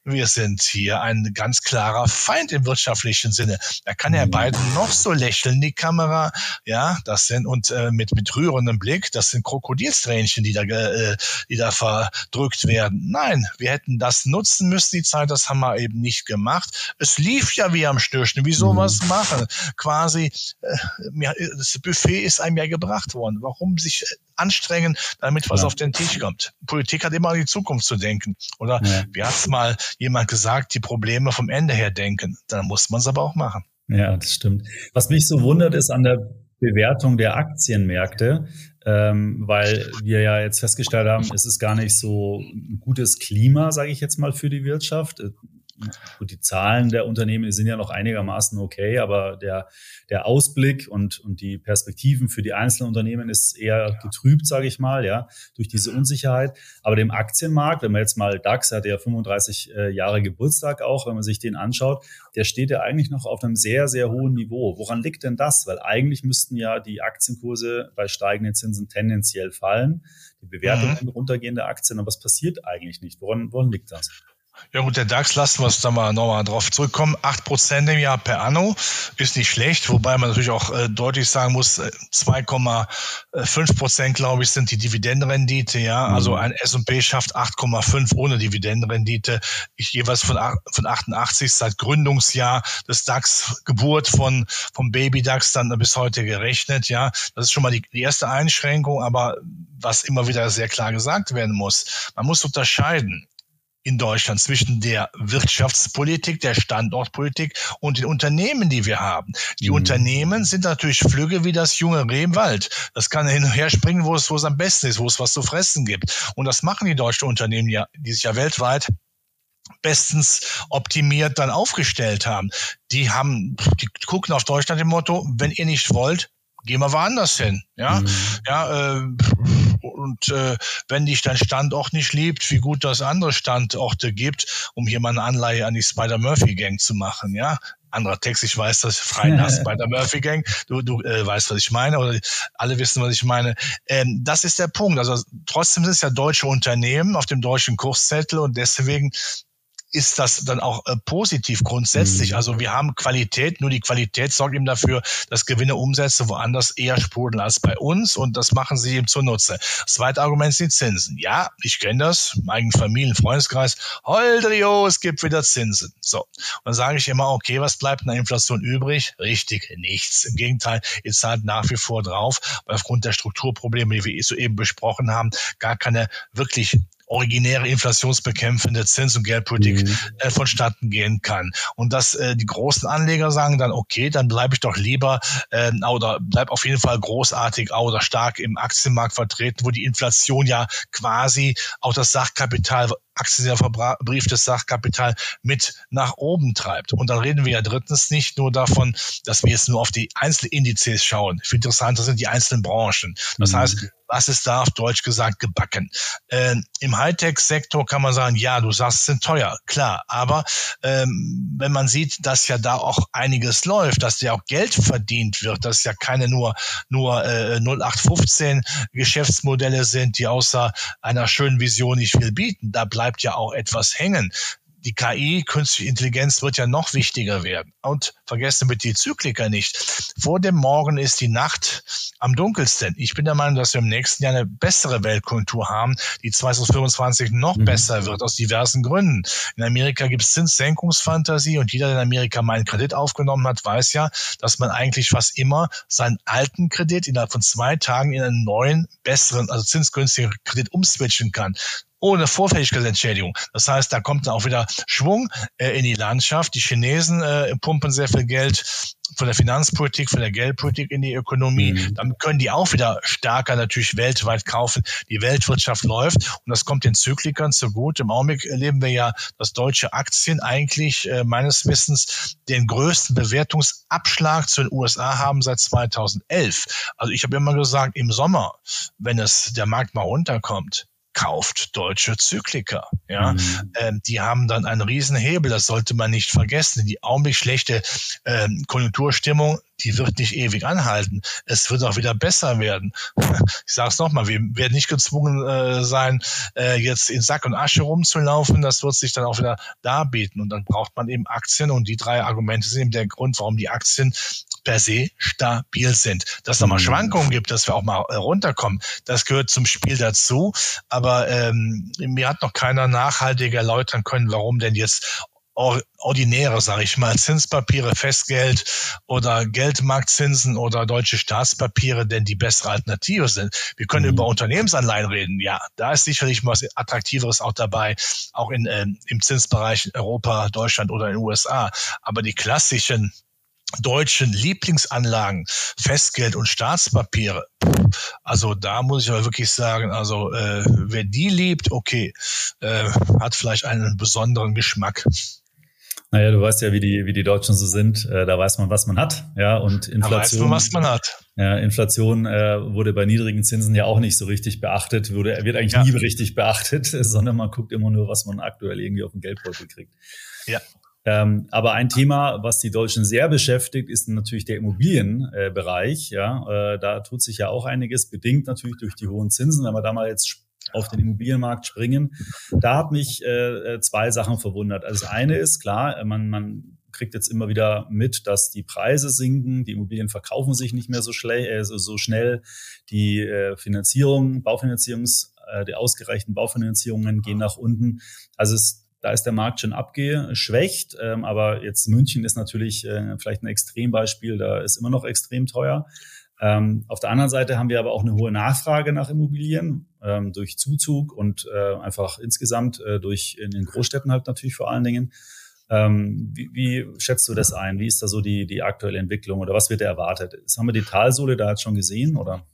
Wir sind hier ein ganz klarer Feind im wirtschaftlichen Sinne. Da kann Herr Biden noch so lächeln, die Kamera, ja, das sind und äh, mit mit rührendem Blick, das sind Krokodilstränchen, die da äh, die da verdrückt werden. Nein, wir hätten das nutzen müssen, die Zeit, das haben wir eben nicht gemacht. Es lief ja wie am Stürchen. Wieso mhm. was machen? Quasi äh, das Buffet ist einem ja gebracht worden. Warum sich anstrengen, damit was ja. auf den Tisch kommt? Politik hat immer an die Zukunft zu denken. Oder ja. wie hat's mal jemand gesagt, die Probleme vom Ende her denken. Dann muss man es aber auch machen. Ja, das stimmt. Was mich so wundert, ist an der Bewertung der Aktienmärkte, ähm, weil wir ja jetzt festgestellt haben, es ist gar nicht so ein gutes Klima, sage ich jetzt mal, für die Wirtschaft. Gut, die Zahlen der Unternehmen sind ja noch einigermaßen okay, aber der, der Ausblick und, und die Perspektiven für die einzelnen Unternehmen ist eher getrübt, sage ich mal, ja, durch diese Unsicherheit. Aber dem Aktienmarkt, wenn man jetzt mal DAX hat ja 35 äh, Jahre Geburtstag auch, wenn man sich den anschaut, der steht ja eigentlich noch auf einem sehr, sehr hohen Niveau. Woran liegt denn das? Weil eigentlich müssten ja die Aktienkurse bei steigenden Zinsen tendenziell fallen, die Bewertungen mhm. runtergehende Aktien, aber es passiert eigentlich nicht. Woran, woran liegt das? Ja gut, der DAX, lassen wir es da mal nochmal drauf zurückkommen. Acht Prozent im Jahr per Anno ist nicht schlecht, wobei man natürlich auch äh, deutlich sagen muss, 2,5 äh, Prozent, glaube ich, sind die Dividendenrendite. Ja, mhm. also ein S&P schafft 8,5% ohne Dividendenrendite. Ich jeweils von, von 88 seit Gründungsjahr des DAX, Geburt von vom Baby DAX dann bis heute gerechnet. Ja, das ist schon mal die, die erste Einschränkung, aber was immer wieder sehr klar gesagt werden muss, man muss unterscheiden in Deutschland zwischen der Wirtschaftspolitik, der Standortpolitik und den Unternehmen, die wir haben. Die mhm. Unternehmen sind natürlich flügge wie das junge Reh im Wald. Das kann hin und her springen, wo es, wo es am besten ist, wo es was zu fressen gibt. Und das machen die deutschen Unternehmen ja, die sich ja weltweit bestens optimiert dann aufgestellt haben. Die haben, die gucken auf Deutschland im Motto, wenn ihr nicht wollt, gehen wir woanders hin. Ja, mhm. ja, äh, und äh, wenn dich dein Standort nicht liebt, wie gut das andere Standorte gibt, um hier mal eine Anleihe an die Spider-Murphy-Gang zu machen, ja. Anderer Text, ich weiß das, frei nach Spider-Murphy-Gang, du, du äh, weißt, was ich meine, oder alle wissen, was ich meine. Ähm, das ist der Punkt. Also trotzdem sind es ja deutsche Unternehmen auf dem deutschen Kurszettel und deswegen ist das dann auch äh, positiv grundsätzlich. Mhm. Also wir haben Qualität, nur die Qualität sorgt eben dafür, dass Gewinne Umsätze woanders eher sprudeln als bei uns und das machen sie eben zunutze. Das zweite Argument sind Zinsen. Ja, ich kenne das, im eigenen Familien, Freundeskreis. Holdrio, es gibt wieder Zinsen. So. Und dann sage ich immer, okay, was bleibt in der Inflation übrig? Richtig, nichts. Im Gegenteil, ihr zahlt nach wie vor drauf, weil aufgrund der Strukturprobleme, die wir soeben besprochen haben, gar keine wirklich originäre inflationsbekämpfende Zins- und Geldpolitik mhm. äh, vonstatten gehen kann. Und dass äh, die großen Anleger sagen dann, okay, dann bleibe ich doch lieber äh, oder bleib auf jeden Fall großartig oder stark im Aktienmarkt vertreten, wo die Inflation ja quasi auch das Sachkapital aktienverbrieftes Sachkapital mit nach oben treibt. Und dann reden wir ja drittens nicht nur davon, dass wir jetzt nur auf die Einzelindizes schauen. Viel interessanter sind die einzelnen Branchen. Das mhm. heißt, was ist da auf Deutsch gesagt gebacken? Äh, Im Hightech-Sektor kann man sagen, ja, du sagst, es sind teuer, klar. Aber ähm, wenn man sieht, dass ja da auch einiges läuft, dass ja auch Geld verdient wird, dass ja keine nur, nur äh, 0815 Geschäftsmodelle sind, die außer einer schönen Vision nicht viel bieten, da bleibt ja auch etwas hängen die KI, künstliche Intelligenz wird ja noch wichtiger werden. Und vergessen bitte die Zykliker nicht. Vor dem Morgen ist die Nacht am dunkelsten. Ich bin der Meinung, dass wir im nächsten Jahr eine bessere Weltkultur haben, die 2025 noch mhm. besser wird, aus diversen Gründen. In Amerika gibt es Zinssenkungsfantasie und jeder, der in Amerika mal einen Kredit aufgenommen hat, weiß ja, dass man eigentlich fast immer seinen alten Kredit innerhalb von zwei Tagen in einen neuen, besseren, also zinsgünstigen Kredit umswitchen kann ohne Vorfälligkeitsentschädigung. Das heißt, da kommt dann auch wieder Schwung äh, in die Landschaft. Die Chinesen äh, pumpen sehr viel Geld von der Finanzpolitik, von der Geldpolitik in die Ökonomie. Mhm. Dann können die auch wieder stärker natürlich weltweit kaufen. Die Weltwirtschaft läuft und das kommt den Zyklikern zugute. Im Augenblick erleben wir ja, dass deutsche Aktien eigentlich äh, meines Wissens den größten Bewertungsabschlag zu den USA haben seit 2011. Also ich habe immer gesagt, im Sommer, wenn es der Markt mal runterkommt, kauft deutsche Zykliker. Ja, mhm. ähm, die haben dann einen riesen Hebel. Das sollte man nicht vergessen. Die augenblicklich schlechte ähm, Konjunkturstimmung, die wird nicht ewig anhalten. Es wird auch wieder besser werden. Ich sage es nochmal: Wir werden nicht gezwungen äh, sein, äh, jetzt in Sack und Asche rumzulaufen. Das wird sich dann auch wieder darbieten. Und dann braucht man eben Aktien. Und die drei Argumente sind eben der Grund, warum die Aktien per se stabil sind. Dass es nochmal mhm. Schwankungen gibt, dass wir auch mal äh, runterkommen, das gehört zum Spiel dazu. Aber ähm, mir hat noch keiner nachhaltig erläutern können, warum denn jetzt ordinäre, sage ich mal, Zinspapiere, Festgeld oder Geldmarktzinsen oder deutsche Staatspapiere denn die bessere Alternative sind. Wir können mhm. über Unternehmensanleihen reden. Ja, da ist sicherlich was Attraktiveres auch dabei, auch in, äh, im Zinsbereich Europa, Deutschland oder in den USA. Aber die klassischen deutschen Lieblingsanlagen, Festgeld und Staatspapiere. Also da muss ich aber wirklich sagen, also äh, wer die liebt, okay, äh, hat vielleicht einen besonderen Geschmack. Naja, du weißt ja, wie die, wie die Deutschen so sind. Äh, da weiß man, was man hat. Ja, und Inflation. Da weiß man, was man hat. Ja, Inflation äh, wurde bei niedrigen Zinsen ja auch nicht so richtig beachtet, wurde, wird eigentlich ja. nie richtig beachtet, sondern man guckt immer nur, was man aktuell irgendwie auf dem Geldbeutel kriegt. Ja. Ähm, aber ein Thema, was die Deutschen sehr beschäftigt, ist natürlich der Immobilienbereich. Äh, ja, äh, da tut sich ja auch einiges, bedingt natürlich durch die hohen Zinsen. Wenn wir da mal jetzt auf den Immobilienmarkt springen, da hat mich äh, zwei Sachen verwundert. Also das eine ist klar, man, man kriegt jetzt immer wieder mit, dass die Preise sinken, die Immobilien verkaufen sich nicht mehr so, äh, so schnell, die äh, Finanzierung, Baufinanzierungs, äh, die ausgereichten Baufinanzierungen gehen nach unten. Also es da ist der Markt schon abgeschwächt, ähm, aber jetzt München ist natürlich äh, vielleicht ein Extrembeispiel, da ist immer noch extrem teuer. Ähm, auf der anderen Seite haben wir aber auch eine hohe Nachfrage nach Immobilien ähm, durch Zuzug und äh, einfach insgesamt äh, durch in den Großstädten halt natürlich vor allen Dingen. Ähm, wie, wie schätzt du das ein? Wie ist da so die, die aktuelle Entwicklung oder was wird da erwartet? Das haben wir die Talsohle da jetzt schon gesehen oder?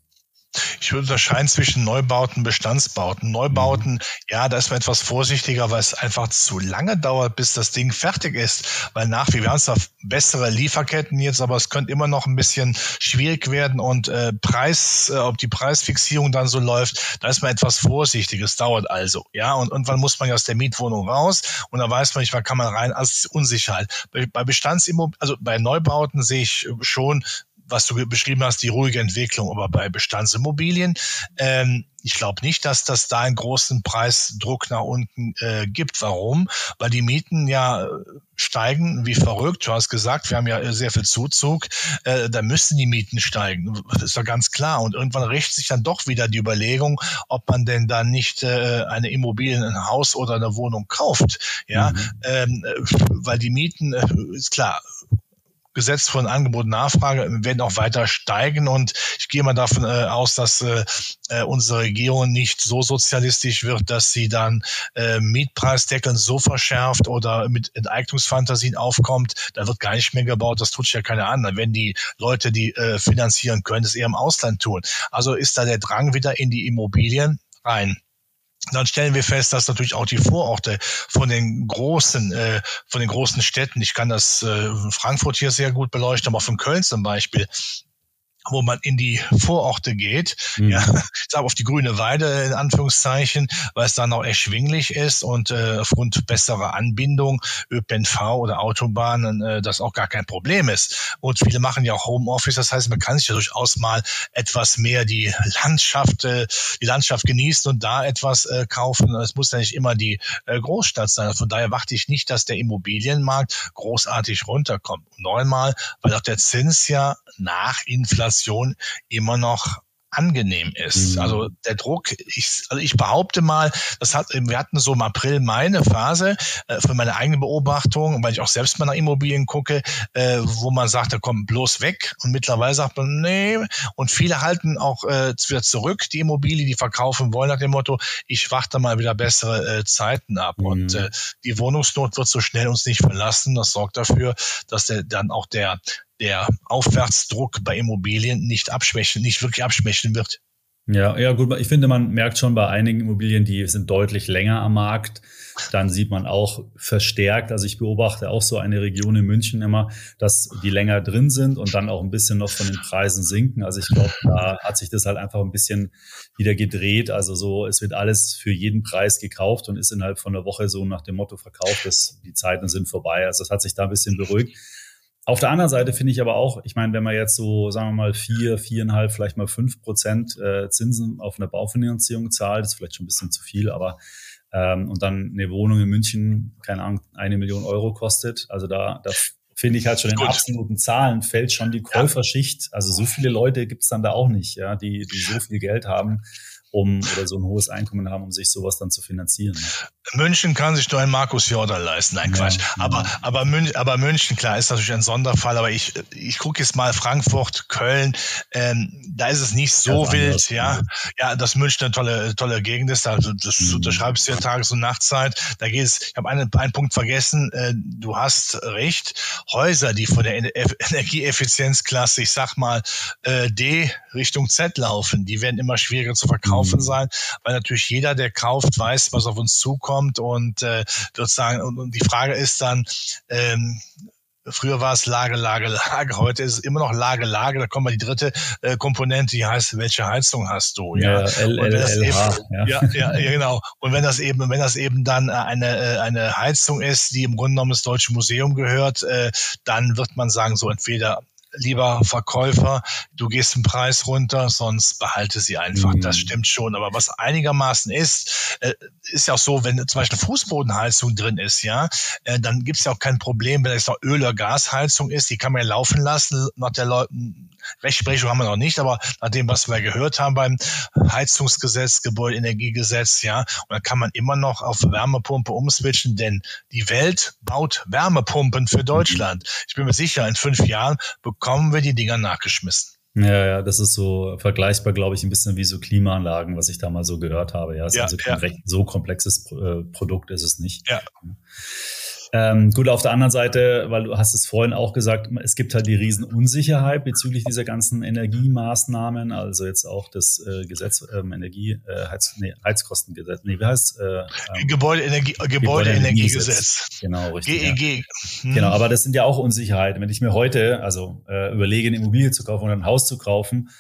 Ich würde unterscheiden zwischen Neubauten, Bestandsbauten. Neubauten, mhm. ja, da ist man etwas vorsichtiger, weil es einfach zu lange dauert, bis das Ding fertig ist. Weil nach wie wir haben zwar bessere Lieferketten jetzt, aber es könnte immer noch ein bisschen schwierig werden und äh, Preis, äh, ob die Preisfixierung dann so läuft, da ist man etwas vorsichtig. Es dauert also, ja. Und irgendwann muss man ja aus der Mietwohnung raus und da weiß man nicht, wann kann man rein. Also Unsicherheit. Bei, bei Bestandsimmobilien, also bei Neubauten sehe ich schon was du beschrieben hast, die ruhige Entwicklung, aber bei Bestandsimmobilien, ähm, ich glaube nicht, dass das da einen großen Preisdruck nach unten äh, gibt. Warum? Weil die Mieten ja äh, steigen wie verrückt. Du hast gesagt, wir haben ja sehr viel Zuzug. Äh, da müssen die Mieten steigen. Das ist ja ganz klar. Und irgendwann richtet sich dann doch wieder die Überlegung, ob man denn dann nicht äh, eine Immobilie, ein Haus oder eine Wohnung kauft. Ja, mhm. ähm, äh, weil die Mieten, äh, ist klar, Gesetz von Angebot und Nachfrage werden auch weiter steigen und ich gehe mal davon äh, aus, dass äh, äh, unsere Regierung nicht so sozialistisch wird, dass sie dann äh, Mietpreisdeckeln so verschärft oder mit Enteignungsfantasien aufkommt, da wird gar nicht mehr gebaut, das tut sich ja keiner an. Wenn die Leute, die äh, finanzieren können, es eher im Ausland tun. Also ist da der Drang wieder in die Immobilien rein dann stellen wir fest, dass natürlich auch die Vororte von den großen, äh, von den großen Städten, ich kann das äh, Frankfurt hier sehr gut beleuchten, aber von Köln zum Beispiel, wo man in die Vororte geht, mhm. ja, ich sage auf die grüne Weide in Anführungszeichen, weil es dann auch erschwinglich ist und äh, aufgrund besserer Anbindung, ÖPNV oder Autobahnen, äh, das auch gar kein Problem ist. Und viele machen ja auch Homeoffice, das heißt, man kann sich ja durchaus mal etwas mehr die Landschaft, äh, die Landschaft genießen und da etwas äh, kaufen. Es muss ja nicht immer die äh, Großstadt sein. Von daher warte ich nicht, dass der Immobilienmarkt großartig runterkommt. Neunmal, weil auch der Zins ja nach Inflation Situation immer noch angenehm ist. Mhm. Also der Druck, ich, also ich behaupte mal, das hat, wir hatten so im April, Mai eine Phase äh, für meine eigene Beobachtung, weil ich auch selbst mal nach Immobilien gucke, äh, wo man sagt, da kommt bloß weg und mittlerweile sagt man, nee, und viele halten auch äh, wieder zurück, die Immobilie, die verkaufen wollen nach dem Motto, ich warte mal wieder bessere äh, Zeiten ab mhm. und äh, die Wohnungsnot wird so schnell uns nicht verlassen, das sorgt dafür, dass der, dann auch der der Aufwärtsdruck bei Immobilien nicht abschwächen, nicht wirklich abschwächen wird. Ja, ja, gut. Ich finde, man merkt schon bei einigen Immobilien, die sind deutlich länger am Markt. Dann sieht man auch verstärkt, also ich beobachte auch so eine Region in München immer, dass die länger drin sind und dann auch ein bisschen noch von den Preisen sinken. Also ich glaube, da hat sich das halt einfach ein bisschen wieder gedreht. Also so, es wird alles für jeden Preis gekauft und ist innerhalb von einer Woche so nach dem Motto verkauft, dass die Zeiten sind vorbei. Also das hat sich da ein bisschen beruhigt. Auf der anderen Seite finde ich aber auch, ich meine, wenn man jetzt so, sagen wir mal, vier, viereinhalb, vielleicht mal fünf Prozent äh, Zinsen auf eine Baufinanzierung zahlt, ist vielleicht schon ein bisschen zu viel, aber ähm, und dann eine Wohnung in München, keine Ahnung, eine Million Euro kostet. Also da, da finde ich halt schon in Gut. absoluten Zahlen fällt schon die Käuferschicht. Also so viele Leute gibt es dann da auch nicht, ja, die, die so viel Geld haben um oder so ein hohes Einkommen haben, um sich sowas dann zu finanzieren. München kann sich nur ein Markus Jordan leisten. Nein, Quatsch. Ja, aber, ja. aber, München, aber München, klar, ist natürlich ein Sonderfall. Aber ich, ich gucke jetzt mal Frankfurt, Köln. Ähm, da ist es nicht so ja, wild. Ja, ja, dass München eine tolle, tolle Gegend ist. Also das mhm. unterschreibst du ja Tages- und Nachtzeit. Da geht es. Ich habe einen, einen Punkt vergessen. Äh, du hast recht. Häuser, die von der Energieeffizienzklasse, ich sag mal äh, D Richtung Z laufen, die werden immer schwieriger zu verkaufen mhm. sein, weil natürlich jeder, der kauft, weiß, was auf uns zukommt und äh, sozusagen und, und die Frage ist dann ähm, Früher war es Lage, Lage, Lage. Heute ist es immer noch Lage, Lage. Da kommt mal die dritte äh, Komponente, die heißt, welche Heizung hast du? Ja, ja, L -L -L eben, ja. ja, ja, ja, genau. Und wenn das eben, wenn das eben dann äh, eine, äh, eine Heizung ist, die im Grunde genommen das Deutsche Museum gehört, äh, dann wird man sagen, so entweder lieber Verkäufer, du gehst den Preis runter, sonst behalte sie einfach. Mhm. Das stimmt schon. Aber was einigermaßen ist, äh, ist ja auch so, wenn zum Beispiel Fußbodenheizung drin ist, ja, äh, dann gibt es ja auch kein Problem, wenn es noch Öl- oder Gasheizung ist, die kann man ja laufen lassen nach der Leuten Rechtsprechung haben wir noch nicht, aber nach dem, was wir gehört haben beim Heizungsgesetz, Gebäudeenergiegesetz, ja, und dann kann man immer noch auf Wärmepumpe umswitchen, denn die Welt baut Wärmepumpen für Deutschland. Ich bin mir sicher, in fünf Jahren bekommen wir die Dinger nachgeschmissen. Ja, ja, das ist so vergleichbar, glaube ich, ein bisschen wie so Klimaanlagen, was ich da mal so gehört habe. Ja, ist ja, also kein ja. so komplexes äh, Produkt ist es nicht. Ja. Ähm, gut, auf der anderen Seite, weil du hast es vorhin auch gesagt, es gibt halt die Riesenunsicherheit bezüglich dieser ganzen Energiemaßnahmen, also jetzt auch das äh, Gesetz ähm, Energie, äh, Heiz, nee, Heizkostengesetz, nee, wie heißt äh, ähm, Gebäudeenergie, Gebäudeenergiegesetz. Genau, richtig. GEG. Ja. E hm. Genau, aber das sind ja auch Unsicherheiten. Wenn ich mir heute, also äh, überlege, eine Immobilie zu kaufen oder ein Haus zu kaufen,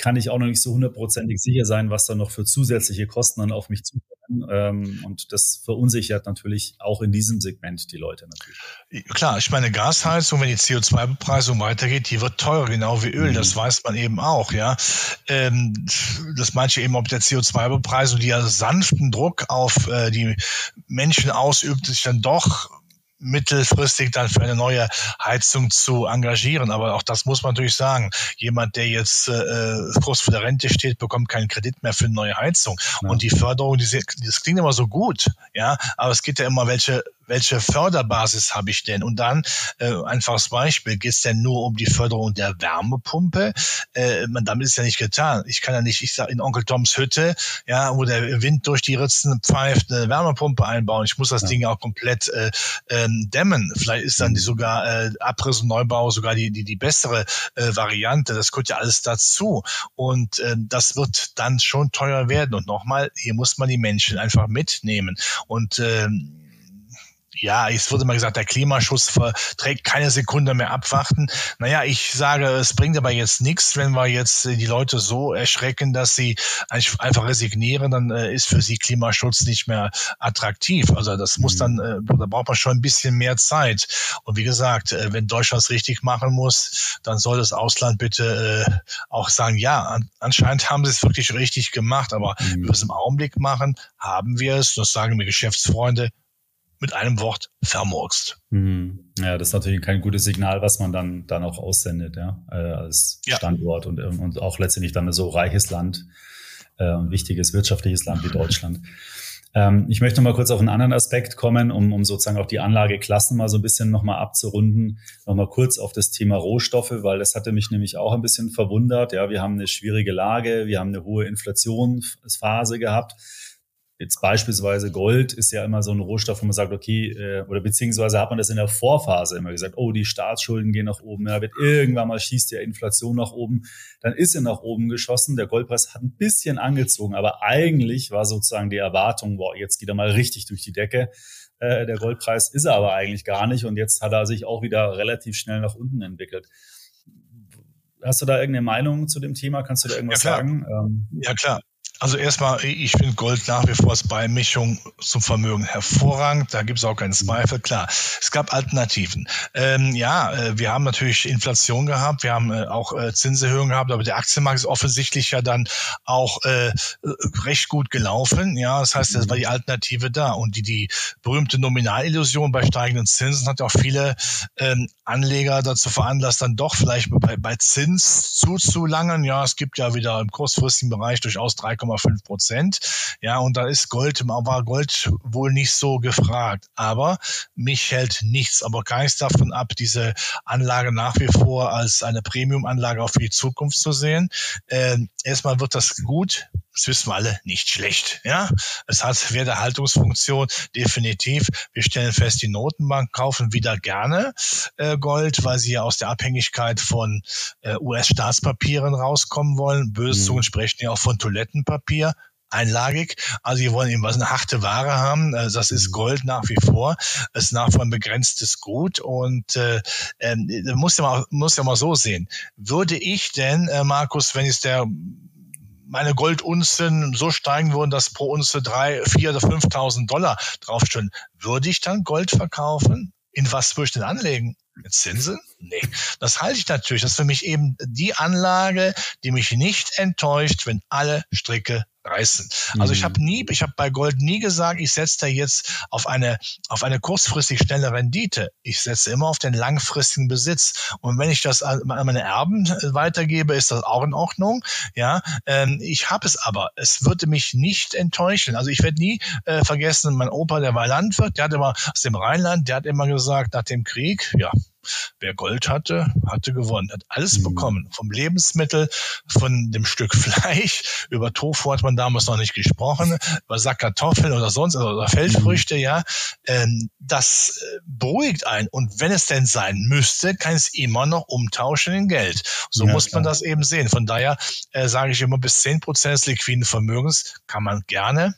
kann ich auch noch nicht so hundertprozentig sicher sein, was da noch für zusätzliche Kosten dann auf mich zukommen. Ähm, und das verunsichert natürlich auch in diesem Segment die Leute natürlich. Klar, ich meine, Gasheizung, wenn die CO2-Bepreisung weitergeht, die wird teurer, genau wie Öl. Mhm. Das weiß man eben auch, ja. Ähm, das manche eben ob der CO2-Bepreisung, die ja sanften Druck auf äh, die Menschen ausübt, sich dann doch mittelfristig dann für eine neue Heizung zu engagieren. Aber auch das muss man natürlich sagen. Jemand, der jetzt äh, kurz vor der Rente steht, bekommt keinen Kredit mehr für eine neue Heizung. Ja. Und die Förderung, die, das klingt immer so gut, ja, aber es geht ja immer, welche welche Förderbasis habe ich denn? Und dann, äh, einfaches Beispiel, geht es denn nur um die Förderung der Wärmepumpe? Äh, man, damit ist ja nicht getan. Ich kann ja nicht, ich sag in Onkel Toms Hütte, ja, wo der Wind durch die Ritzen pfeift, eine Wärmepumpe einbauen. Ich muss das ja. Ding auch komplett äh, ähm, dämmen. Vielleicht ist dann die sogar äh, Abriss und Neubau sogar die, die, die bessere äh, Variante. Das gehört ja alles dazu. Und äh, das wird dann schon teuer werden. Und nochmal, hier muss man die Menschen einfach mitnehmen. Und äh, ja, es wurde mal gesagt, der Klimaschutz verträgt keine Sekunde mehr abwarten. Naja, ich sage, es bringt aber jetzt nichts, wenn wir jetzt die Leute so erschrecken, dass sie einfach resignieren, dann äh, ist für sie Klimaschutz nicht mehr attraktiv. Also das muss dann, mhm. äh, da braucht man schon ein bisschen mehr Zeit. Und wie gesagt, äh, wenn Deutschland es richtig machen muss, dann soll das Ausland bitte auch sagen, ja, anscheinend haben sie es wirklich richtig gemacht, aber mhm. wir es im Augenblick machen, haben wir es, das sagen mir Geschäftsfreunde, mit einem Wort vermurkst. Mhm. Ja, das ist natürlich kein gutes Signal, was man dann, dann auch aussendet, ja, äh, als ja. Standort und, und auch letztendlich dann so reiches Land, äh, ein wichtiges wirtschaftliches Land wie Deutschland. Ähm, ich möchte mal kurz auf einen anderen Aspekt kommen, um, um sozusagen auch die Anlageklassen mal so ein bisschen nochmal abzurunden. Nochmal kurz auf das Thema Rohstoffe, weil das hatte mich nämlich auch ein bisschen verwundert. Ja, wir haben eine schwierige Lage, wir haben eine hohe Inflationsphase gehabt. Jetzt beispielsweise Gold ist ja immer so ein Rohstoff, wo man sagt, okay, äh, oder beziehungsweise hat man das in der Vorphase immer gesagt, oh, die Staatsschulden gehen nach oben, ja, wird irgendwann mal schießt ja Inflation nach oben, dann ist er nach oben geschossen, der Goldpreis hat ein bisschen angezogen, aber eigentlich war sozusagen die Erwartung, boah, jetzt geht er mal richtig durch die Decke. Äh, der Goldpreis ist er aber eigentlich gar nicht und jetzt hat er sich auch wieder relativ schnell nach unten entwickelt. Hast du da irgendeine Meinung zu dem Thema? Kannst du da irgendwas ja, sagen? Ähm, ja, klar. Also erstmal, ich finde Gold nach wie vor als Beimischung zum Vermögen hervorragend. Da gibt es auch keinen Zweifel. Klar, es gab Alternativen. Ähm, ja, äh, wir haben natürlich Inflation gehabt, wir haben äh, auch äh, Zinserhöhungen gehabt, aber der Aktienmarkt ist offensichtlich ja dann auch äh, recht gut gelaufen. Ja, das heißt, es war die Alternative da. Und die, die berühmte Nominalillusion bei steigenden Zinsen hat auch viele ähm, Anleger dazu veranlasst, dann doch vielleicht bei, bei Zins zuzulangen. Ja, es gibt ja wieder im kurzfristigen Bereich durchaus 3, 2,5 Prozent. Ja, und da ist Gold, war Gold wohl nicht so gefragt. Aber mich hält nichts, aber keins davon ab, diese Anlage nach wie vor als eine Premium-Anlage auch für die Zukunft zu sehen. Äh, erstmal wird das gut das wissen wir alle, nicht schlecht. Ja, es hat Wertehaltungsfunktion definitiv. Wir stellen fest, die Notenbank kaufen wieder gerne äh, Gold, weil sie ja aus der Abhängigkeit von äh, US-Staatspapieren rauskommen wollen. Böse mhm. Zungen sprechen ja auch von Toilettenpapier einlagig. Also die wollen eben was eine harte Ware haben. Also das ist mhm. Gold nach wie vor. Es ist nach wie vor ein begrenztes Gut und äh, äh, muss ja mal muss ja mal so sehen. Würde ich denn, äh, Markus, wenn es der meine Goldunzen so steigen würden, dass pro Unze drei, vier oder 5.000 Dollar draufstehen, würde ich dann Gold verkaufen? In was würde ich denn anlegen? Mit Zinsen? Nee. Das halte ich natürlich. Das ist für mich eben die Anlage, die mich nicht enttäuscht, wenn alle Stricke reißen. Also ich mhm. habe nie, ich habe bei Gold nie gesagt, ich setze da jetzt auf eine auf eine kurzfristig schnelle Rendite. Ich setze immer auf den langfristigen Besitz. Und wenn ich das an meine Erben weitergebe, ist das auch in Ordnung. Ja, ähm, ich habe es aber. Es würde mich nicht enttäuschen. Also ich werde nie äh, vergessen, mein Opa, der war Landwirt, der hat immer aus dem Rheinland, der hat immer gesagt, nach dem Krieg, ja, Wer Gold hatte, hatte gewonnen, hat alles mhm. bekommen. Vom Lebensmittel, von dem Stück Fleisch, über Tofu hat man damals noch nicht gesprochen, über Sackkartoffeln oder sonst, also, oder Feldfrüchte, mhm. ja. Ähm, das äh, beruhigt einen. Und wenn es denn sein müsste, kann es immer noch umtauschen in Geld. So ja, muss man klar. das eben sehen. Von daher äh, sage ich immer, bis zehn Prozent des liquiden Vermögens kann man gerne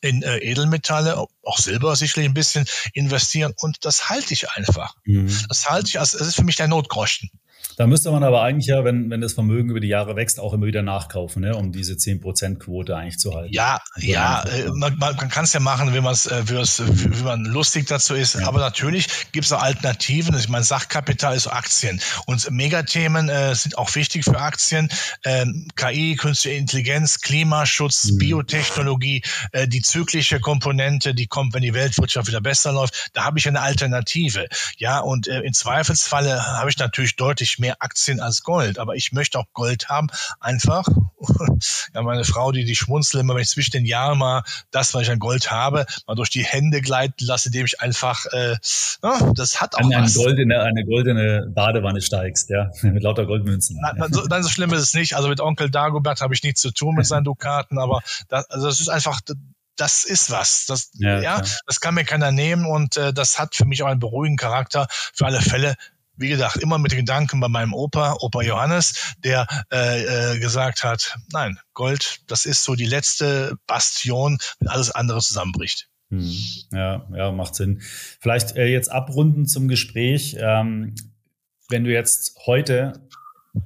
in äh, Edelmetalle, auch Silber sicherlich ein bisschen investieren und das halte ich einfach. Mhm. Das halte ich, als, das ist für mich der Notgroschen. Da müsste man aber eigentlich ja, wenn, wenn das Vermögen über die Jahre wächst, auch immer wieder nachkaufen, ne, um diese 10%-Quote eigentlich zu halten. Ja, ja, äh, man, man kann es ja machen, wenn, man's, äh, wie man lustig dazu ist. Ja. Aber natürlich gibt es auch Alternativen. Ich meine, Sachkapital ist Aktien. Und Megathemen äh, sind auch wichtig für Aktien. Ähm, KI, künstliche Intelligenz, Klimaschutz, mhm. Biotechnologie, äh, die zyklische Komponente, die kommt, wenn die Weltwirtschaft wieder besser läuft. Da habe ich eine Alternative. Ja, und äh, im Zweifelsfalle habe ich natürlich deutlich mehr mehr Aktien als Gold. Aber ich möchte auch Gold haben, einfach. ja, meine Frau, die, die schmunzelt immer, wenn ich zwischen den Jahren mal das, was ich an Gold habe, mal durch die Hände gleiten lasse, indem ich einfach, äh, ja, das hat auch eine, was. Goldene, eine goldene Badewanne steigst, ja, mit lauter Goldmünzen. Na, na, so, nein, so schlimm ist es nicht. Also mit Onkel Dagobert habe ich nichts zu tun mit seinen Dukaten, aber das, also das ist einfach, das ist was. Das, ja, ja das kann mir keiner nehmen und äh, das hat für mich auch einen beruhigenden Charakter. Für alle Fälle wie gesagt, immer mit Gedanken bei meinem Opa, Opa Johannes, der äh, äh, gesagt hat, nein, Gold, das ist so die letzte Bastion, wenn alles andere zusammenbricht. Hm. Ja, ja, macht Sinn. Vielleicht äh, jetzt abrunden zum Gespräch. Ähm, wenn du jetzt heute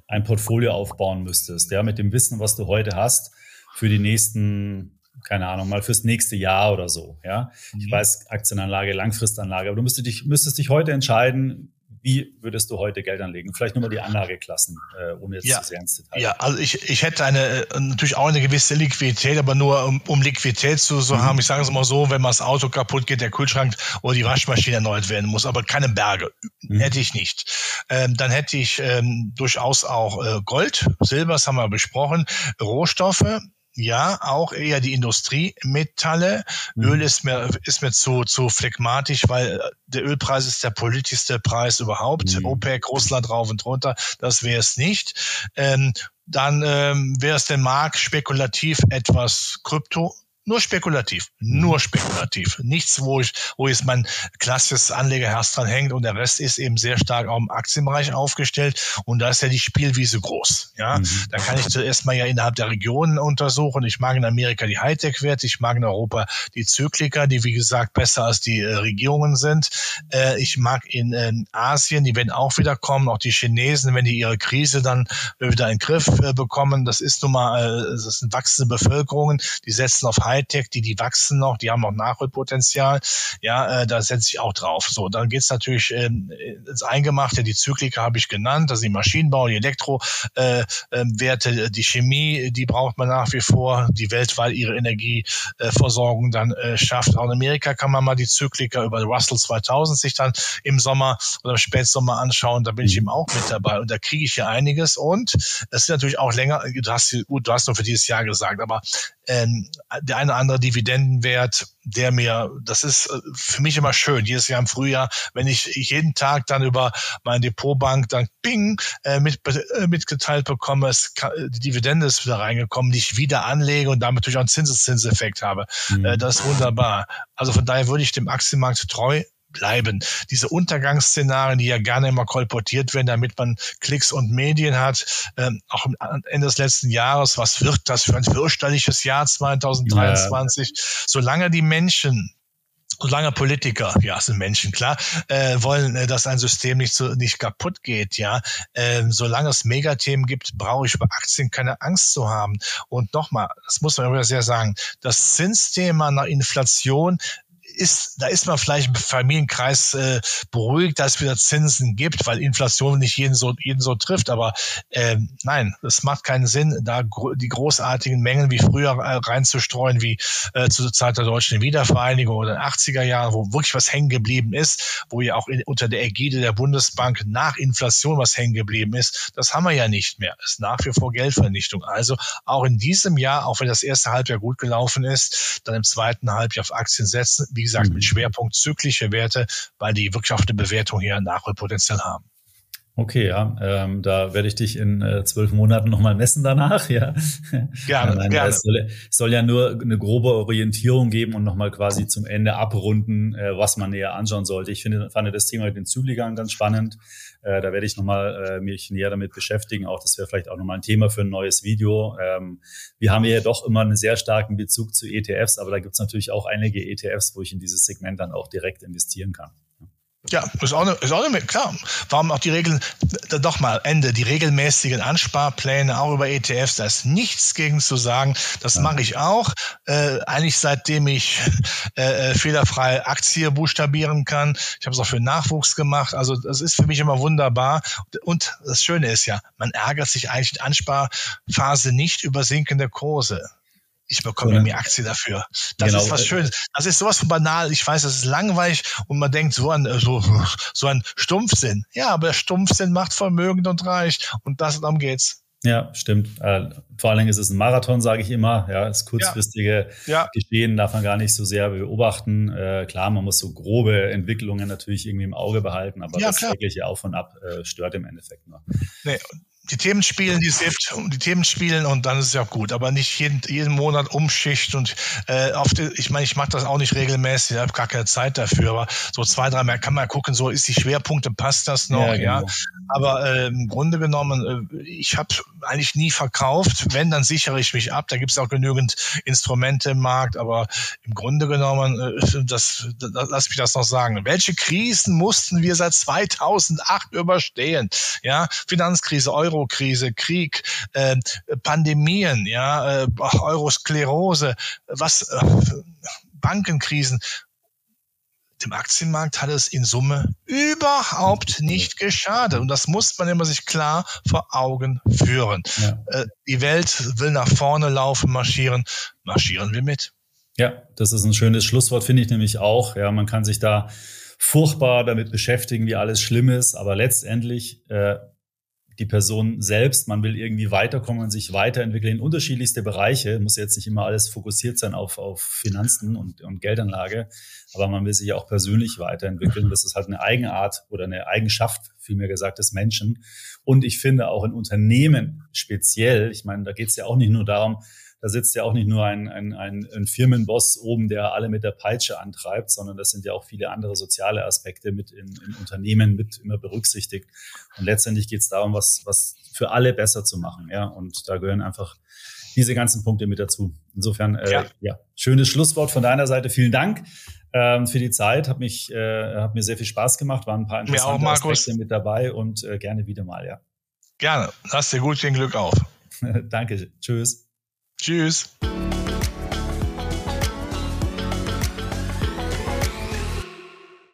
ein Portfolio aufbauen müsstest, ja, mit dem Wissen, was du heute hast, für die nächsten, keine Ahnung, mal fürs nächste Jahr oder so, ja. Mhm. Ich weiß, Aktienanlage, Langfristanlage, aber du müsstest dich, müsstest dich heute entscheiden, wie würdest du heute Geld anlegen? Vielleicht nur mal die Anlageklassen, äh, ohne jetzt ja, zu sehr ins Detail. Ja, also ich, ich hätte eine äh, natürlich auch eine gewisse Liquidität, aber nur um, um Liquidität zu so mhm. haben. Ich sage es mal so, wenn mal das Auto kaputt geht, der Kühlschrank oder die Waschmaschine erneuert werden muss, aber keine Berge. Mhm. Hätte ich nicht. Ähm, dann hätte ich ähm, durchaus auch äh, Gold, Silber, das haben wir besprochen, Rohstoffe, ja, auch eher die Industriemetalle. Mhm. Öl ist mir, ist mir zu, zu phlegmatisch, weil äh, der Ölpreis ist der politischste Preis überhaupt. Mhm. OPEC, Russland rauf und runter, das wäre es nicht. Ähm, dann ähm, wäre es den Markt spekulativ etwas Krypto nur spekulativ, nur spekulativ. Nichts, wo ich, wo jetzt mein klassisches Anlegerherz dran hängt und der Rest ist eben sehr stark auch im Aktienbereich aufgestellt und da ist ja die Spielwiese groß. Ja, mhm. da kann ich zuerst mal ja innerhalb der Regionen untersuchen. Ich mag in Amerika die Hightech-Werte, ich mag in Europa die Zykliker, die wie gesagt besser als die äh, Regierungen sind. Äh, ich mag in äh, Asien, die werden auch wieder kommen, auch die Chinesen, wenn die ihre Krise dann wieder in den Griff äh, bekommen. Das ist nun mal, äh, das sind wachsende Bevölkerungen, die setzen auf Hightech, die, die wachsen noch, die haben auch Nachholpotenzial. Ja, äh, da setze ich auch drauf. So, dann geht's natürlich ähm, ins Eingemachte. Die Zyklika habe ich genannt, das sind Maschinenbau, die Elektrowerte, äh, äh, die Chemie, die braucht man nach wie vor, die weltweit ihre Energieversorgung dann äh, schafft. Auch in Amerika kann man mal die Zyklika über Russell 2000 sich dann im Sommer oder im Spätsommer anschauen. Da bin ich eben auch mit dabei und da kriege ich ja einiges. Und es ist natürlich auch länger, du hast, gut, du hast nur für dieses Jahr gesagt, aber ähm, der eine oder andere Dividendenwert, der mir, das ist äh, für mich immer schön, jedes Jahr im Frühjahr, wenn ich jeden Tag dann über meine Depotbank dann ping äh, mit, äh, mitgeteilt bekomme, es, die Dividende ist wieder reingekommen, die ich wieder anlege und damit natürlich auch einen Zinseszinseffekt habe. Mhm. Äh, das ist wunderbar. Also von daher würde ich dem Aktienmarkt treu bleiben. Diese Untergangsszenarien, die ja gerne immer kolportiert werden, damit man Klicks und Medien hat, ähm, auch am Ende des letzten Jahres, was wird das für ein fürchterliches Jahr 2023? Ja. Solange die Menschen solange Politiker, ja, sind Menschen, klar, äh, wollen, äh, dass ein System nicht so nicht kaputt geht, ja, äh, solange es Megathemen gibt, brauche ich über Aktien keine Angst zu haben. Und nochmal, das muss man immer sehr sagen, das Zinsthema nach Inflation ist, da ist man vielleicht im Familienkreis äh, beruhigt, dass es wieder Zinsen gibt, weil Inflation nicht jeden so, jeden so trifft. Aber ähm, nein, es macht keinen Sinn, da gro die großartigen Mengen wie früher äh, reinzustreuen, wie äh, zur Zeit der deutschen Wiedervereinigung oder den 80er Jahren, wo wirklich was hängen geblieben ist, wo ja auch in, unter der Ägide der Bundesbank nach Inflation was hängen geblieben ist. Das haben wir ja nicht mehr. Das ist nach wie vor Geldvernichtung. Also auch in diesem Jahr, auch wenn das erste Halbjahr gut gelaufen ist, dann im zweiten Halbjahr auf Aktien setzen. Wie wie gesagt, mit mhm. Schwerpunkt zyklische Werte, weil die wirklich auf eine Bewertung hier Nachholpotenzial haben. Okay, ja, ähm, da werde ich dich in äh, zwölf Monaten nochmal messen danach, ja. Gerne, Nein, gerne. Es soll, soll, ja nur eine grobe Orientierung geben und nochmal quasi zum Ende abrunden, äh, was man näher anschauen sollte. Ich finde, fand das Thema mit den Zyklikern ganz spannend. Äh, da werde ich nochmal äh, mich näher damit beschäftigen. Auch das wäre vielleicht auch nochmal ein Thema für ein neues Video. Ähm, wir haben ja doch immer einen sehr starken Bezug zu ETFs, aber da gibt es natürlich auch einige ETFs, wo ich in dieses Segment dann auch direkt investieren kann. Ja, ist auch eine, ist auch eine, klar. Warum auch die Regeln, doch mal, Ende, die regelmäßigen Ansparpläne, auch über ETFs, da ist nichts gegen zu sagen. Das mache ich auch. Äh, eigentlich seitdem ich äh, äh, fehlerfrei Aktie buchstabieren kann. Ich habe es auch für Nachwuchs gemacht. Also das ist für mich immer wunderbar. Und das Schöne ist ja, man ärgert sich eigentlich in Ansparphase nicht über sinkende Kurse ich bekomme mir Aktie dafür. Das genau. ist was Schönes. Das ist sowas von banal. Ich weiß, das ist langweilig und man denkt so an so, so ein Stumpfsinn. Ja, aber Stumpfsinn macht vermögend und reich und das darum geht's. Ja, stimmt. Äh, vor allen Dingen ist es ein Marathon, sage ich immer. Ja, das kurzfristige ja. Geschehen darf man gar nicht so sehr beobachten. Äh, klar, man muss so grobe Entwicklungen natürlich irgendwie im Auge behalten, aber ja, das tägliche Auf und Ab äh, stört im Endeffekt nur. Nee, die Themen spielen, die SIFT, die Themen spielen und dann ist es ja gut, aber nicht jeden, jeden Monat Umschicht und äh, auf die, ich meine, ich mache das auch nicht regelmäßig, ich habe gar keine Zeit dafür, aber so zwei, drei Mal kann man gucken, so ist die Schwerpunkte, passt das noch, ja. Genau. ja. Aber äh, im Grunde genommen, äh, ich habe eigentlich nie verkauft, wenn, dann sichere ich mich ab, da gibt es auch genügend Instrumente im Markt, aber im Grunde genommen, äh, das, das, lass mich das noch sagen, welche Krisen mussten wir seit 2008 überstehen? Ja, Finanzkrise, Euro Eurokrise, Krieg, äh, Pandemien, ja, äh, Eurosklerose, was äh, Bankenkrisen. Dem Aktienmarkt hat es in Summe überhaupt nicht geschadet. Und das muss man immer sich klar vor Augen führen. Ja. Äh, die Welt will nach vorne laufen, marschieren. Marschieren wir mit. Ja, das ist ein schönes Schlusswort, finde ich nämlich auch. Ja, man kann sich da furchtbar damit beschäftigen, wie alles schlimm ist, aber letztendlich äh, die Person selbst, man will irgendwie weiterkommen und sich weiterentwickeln in unterschiedlichste Bereiche. Muss jetzt nicht immer alles fokussiert sein auf, auf Finanzen und, und Geldanlage, aber man will sich auch persönlich weiterentwickeln. Das ist halt eine Eigenart oder eine Eigenschaft, vielmehr gesagt, des Menschen. Und ich finde auch in Unternehmen speziell, ich meine, da geht es ja auch nicht nur darum, da sitzt ja auch nicht nur ein, ein, ein, ein Firmenboss oben, der alle mit der Peitsche antreibt, sondern das sind ja auch viele andere soziale Aspekte mit in, in Unternehmen mit immer berücksichtigt. Und letztendlich geht es darum, was, was für alle besser zu machen. Ja, und da gehören einfach diese ganzen Punkte mit dazu. Insofern, äh, ja. ja, schönes Schlusswort von deiner Seite. Vielen Dank ähm, für die Zeit. Hat mich, äh, hat mir sehr viel Spaß gemacht. Waren ein paar interessante auch, Aspekte mit dabei und äh, gerne wieder mal, ja. Gerne. Lass dir gut den Glück auf. Danke. Tschüss. Tschüss.